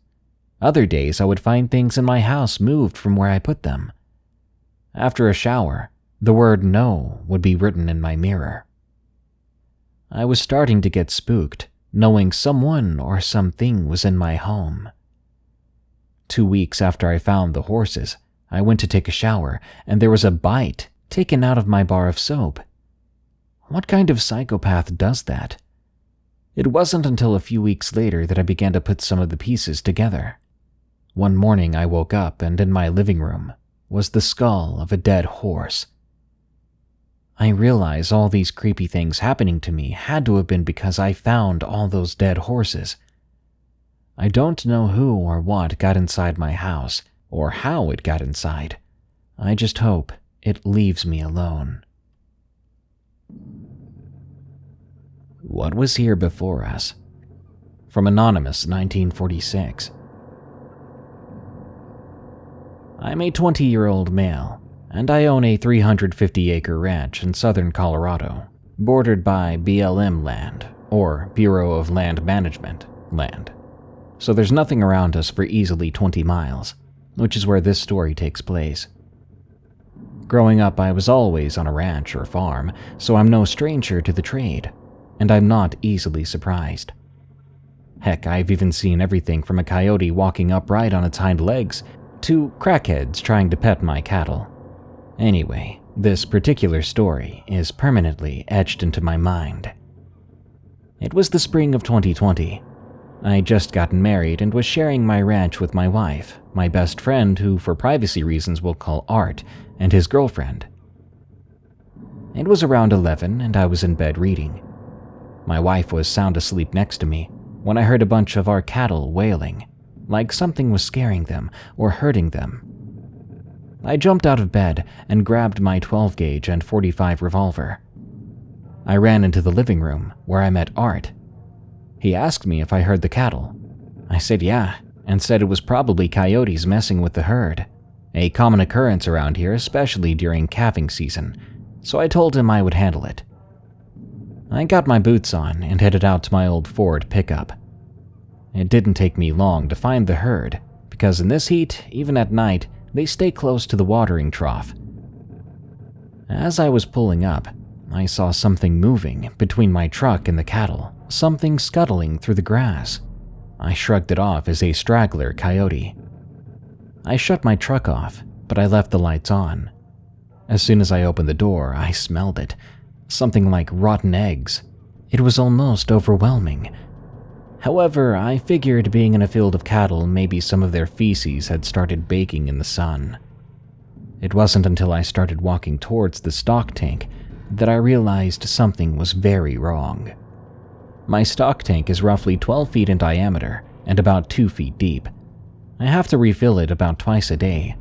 Other days I would find things in my house moved from where I put them. After a shower, the word no would be written in my mirror. I was starting to get spooked, knowing someone or something was in my home. Two weeks after I found the horses, I went to take a shower, and there was a bite taken out of my bar of soap. What kind of psychopath does that? It wasn't until a few weeks later that I began to put some of the pieces together. One morning I woke up, and in my living room was the skull of a dead horse. I realize all these creepy things happening to me had to have been because I found all those dead horses. I don't know who or what got inside my house, or how it got inside. I just hope it leaves me alone. What was here before us? From Anonymous 1946. I'm a 20 year old male, and I own a 350 acre ranch in southern Colorado, bordered by BLM land, or Bureau of Land Management land. So there's nothing around us for easily 20 miles, which is where this story takes place. Growing up, I was always on a ranch or farm, so I'm no stranger to the trade, and I'm not easily surprised. Heck, I've even seen everything from a coyote walking upright on its hind legs to crackheads trying to pet my cattle. Anyway, this particular story is permanently etched into my mind. It was the spring of 2020. I had just gotten married and was sharing my ranch with my wife, my best friend, who for privacy reasons we'll call Art, and his girlfriend. It was around 11 and I was in bed reading. My wife was sound asleep next to me when I heard a bunch of our cattle wailing like something was scaring them or hurting them. I jumped out of bed and grabbed my 12 gauge and 45 revolver. I ran into the living room where I met Art. He asked me if I heard the cattle. I said yeah, and said it was probably coyotes messing with the herd, a common occurrence around here, especially during calving season, so I told him I would handle it. I got my boots on and headed out to my old Ford pickup. It didn't take me long to find the herd, because in this heat, even at night, they stay close to the watering trough. As I was pulling up, I saw something moving between my truck and the cattle, something scuttling through the grass. I shrugged it off as a straggler coyote. I shut my truck off, but I left the lights on. As soon as I opened the door, I smelled it something like rotten eggs. It was almost overwhelming, However, I figured being in a field of cattle, maybe some of their feces had started baking in the sun. It wasn't until I started walking towards the stock tank that I realized something was very wrong. My stock tank is roughly 12 feet in diameter and about 2 feet deep. I have to refill it about twice a day,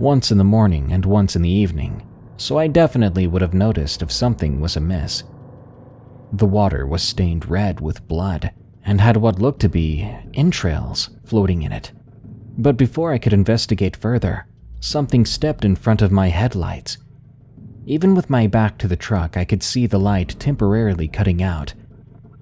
once in the morning and once in the evening, so I definitely would have noticed if something was amiss. The water was stained red with blood, and had what looked to be entrails floating in it. But before I could investigate further, something stepped in front of my headlights. Even with my back to the truck, I could see the light temporarily cutting out.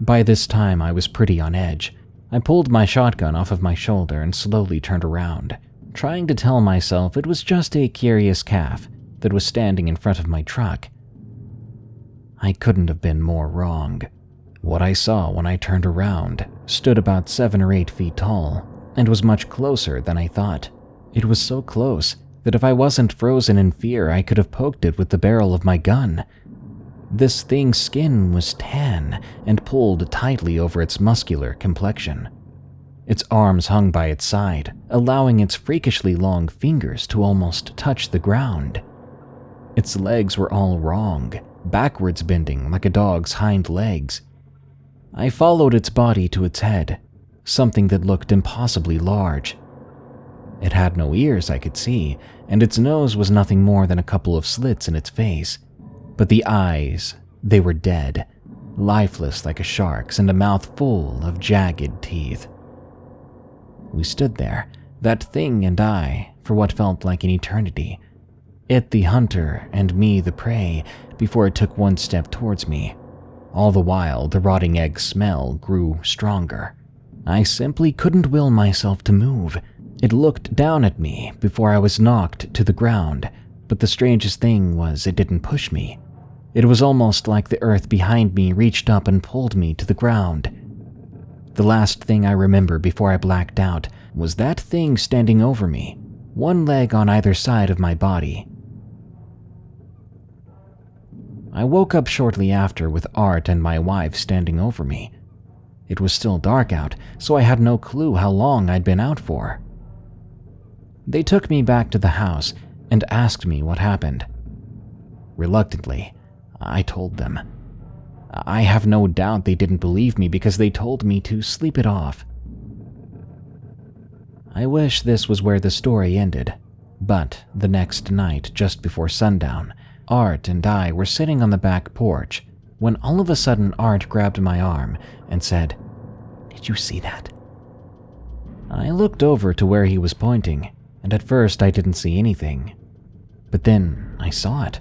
By this time, I was pretty on edge. I pulled my shotgun off of my shoulder and slowly turned around, trying to tell myself it was just a curious calf that was standing in front of my truck. I couldn't have been more wrong. What I saw when I turned around stood about seven or eight feet tall and was much closer than I thought. It was so close that if I wasn't frozen in fear, I could have poked it with the barrel of my gun. This thing's skin was tan and pulled tightly over its muscular complexion. Its arms hung by its side, allowing its freakishly long fingers to almost touch the ground. Its legs were all wrong, backwards bending like a dog's hind legs, I followed its body to its head, something that looked impossibly large. It had no ears I could see, and its nose was nothing more than a couple of slits in its face. But the eyes, they were dead, lifeless like a shark's, and a mouth full of jagged teeth. We stood there, that thing and I, for what felt like an eternity. It the hunter, and me the prey, before it took one step towards me. All the while, the rotting egg smell grew stronger. I simply couldn't will myself to move. It looked down at me before I was knocked to the ground, but the strangest thing was it didn't push me. It was almost like the earth behind me reached up and pulled me to the ground. The last thing I remember before I blacked out was that thing standing over me, one leg on either side of my body. I woke up shortly after with Art and my wife standing over me. It was still dark out, so I had no clue how long I'd been out for. They took me back to the house and asked me what happened. Reluctantly, I told them. I have no doubt they didn't believe me because they told me to sleep it off. I wish this was where the story ended, but the next night, just before sundown, Art and I were sitting on the back porch when all of a sudden Art grabbed my arm and said, Did you see that? I looked over to where he was pointing, and at first I didn't see anything. But then I saw it.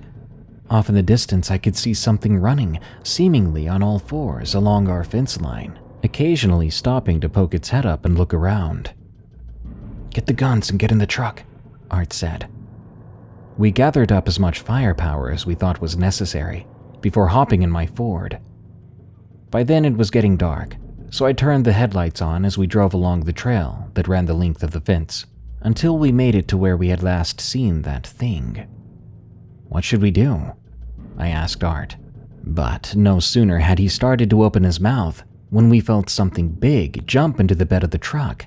Off in the distance, I could see something running, seemingly on all fours, along our fence line, occasionally stopping to poke its head up and look around. Get the guns and get in the truck, Art said. We gathered up as much firepower as we thought was necessary before hopping in my Ford. By then it was getting dark, so I turned the headlights on as we drove along the trail that ran the length of the fence until we made it to where we had last seen that thing. What should we do? I asked Art. But no sooner had he started to open his mouth when we felt something big jump into the bed of the truck.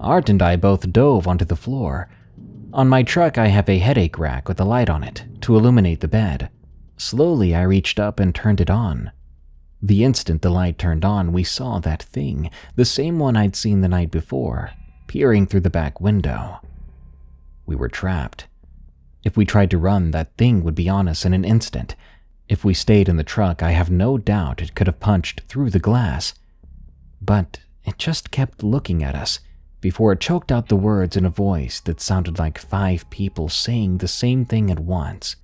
Art and I both dove onto the floor on my truck, I have a headache rack with a light on it to illuminate the bed. Slowly, I reached up and turned it on. The instant the light turned on, we saw that thing, the same one I'd seen the night before, peering through the back window. We were trapped. If we tried to run, that thing would be on us in an instant. If we stayed in the truck, I have no doubt it could have punched through the glass. But it just kept looking at us before it choked out the words in a voice that sounded like five people saying the same thing at once.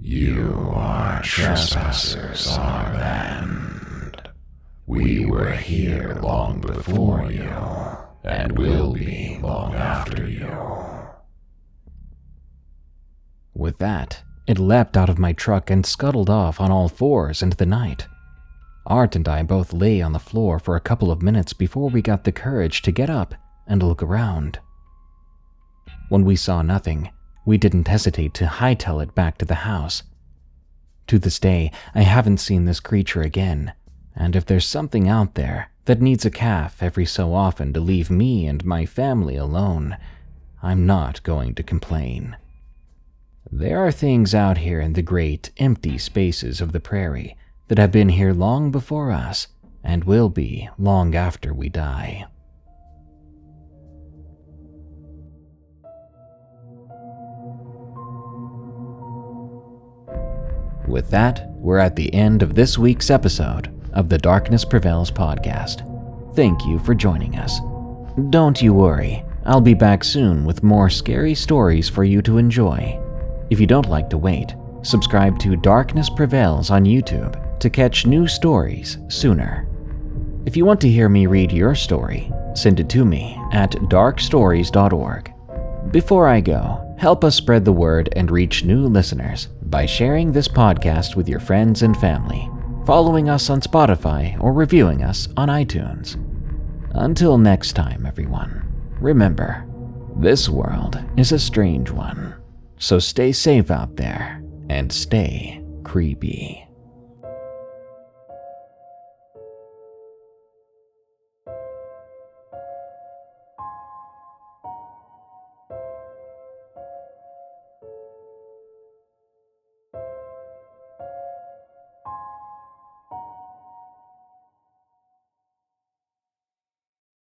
You are trespassers on our land. We were here long before you, and will be long after you. With that, it leapt out of my truck and scuttled off on all fours into the night. Art and I both lay on the floor for a couple of minutes before we got the courage to get up and look around. When we saw nothing, we didn't hesitate to hightail it back to the house. To this day, I haven't seen this creature again, and if there's something out there that needs a calf every so often to leave me and my family alone, I'm not going to complain. There are things out here in the great, empty spaces of the prairie that have been here long before us and will be long after we die. With that, we're at the end of this week's episode of the Darkness Prevails podcast. Thank you for joining us. Don't you worry, I'll be back soon with more scary stories for you to enjoy. If you don't like to wait, subscribe to Darkness Prevails on YouTube to catch new stories sooner. If you want to hear me read your story, send it to me at darkstories.org. Before I go, help us spread the word and reach new listeners by sharing this podcast with your friends and family, following us on Spotify, or reviewing us on iTunes. Until next time, everyone, remember, this world is a strange one, so stay safe out there and stay creepy.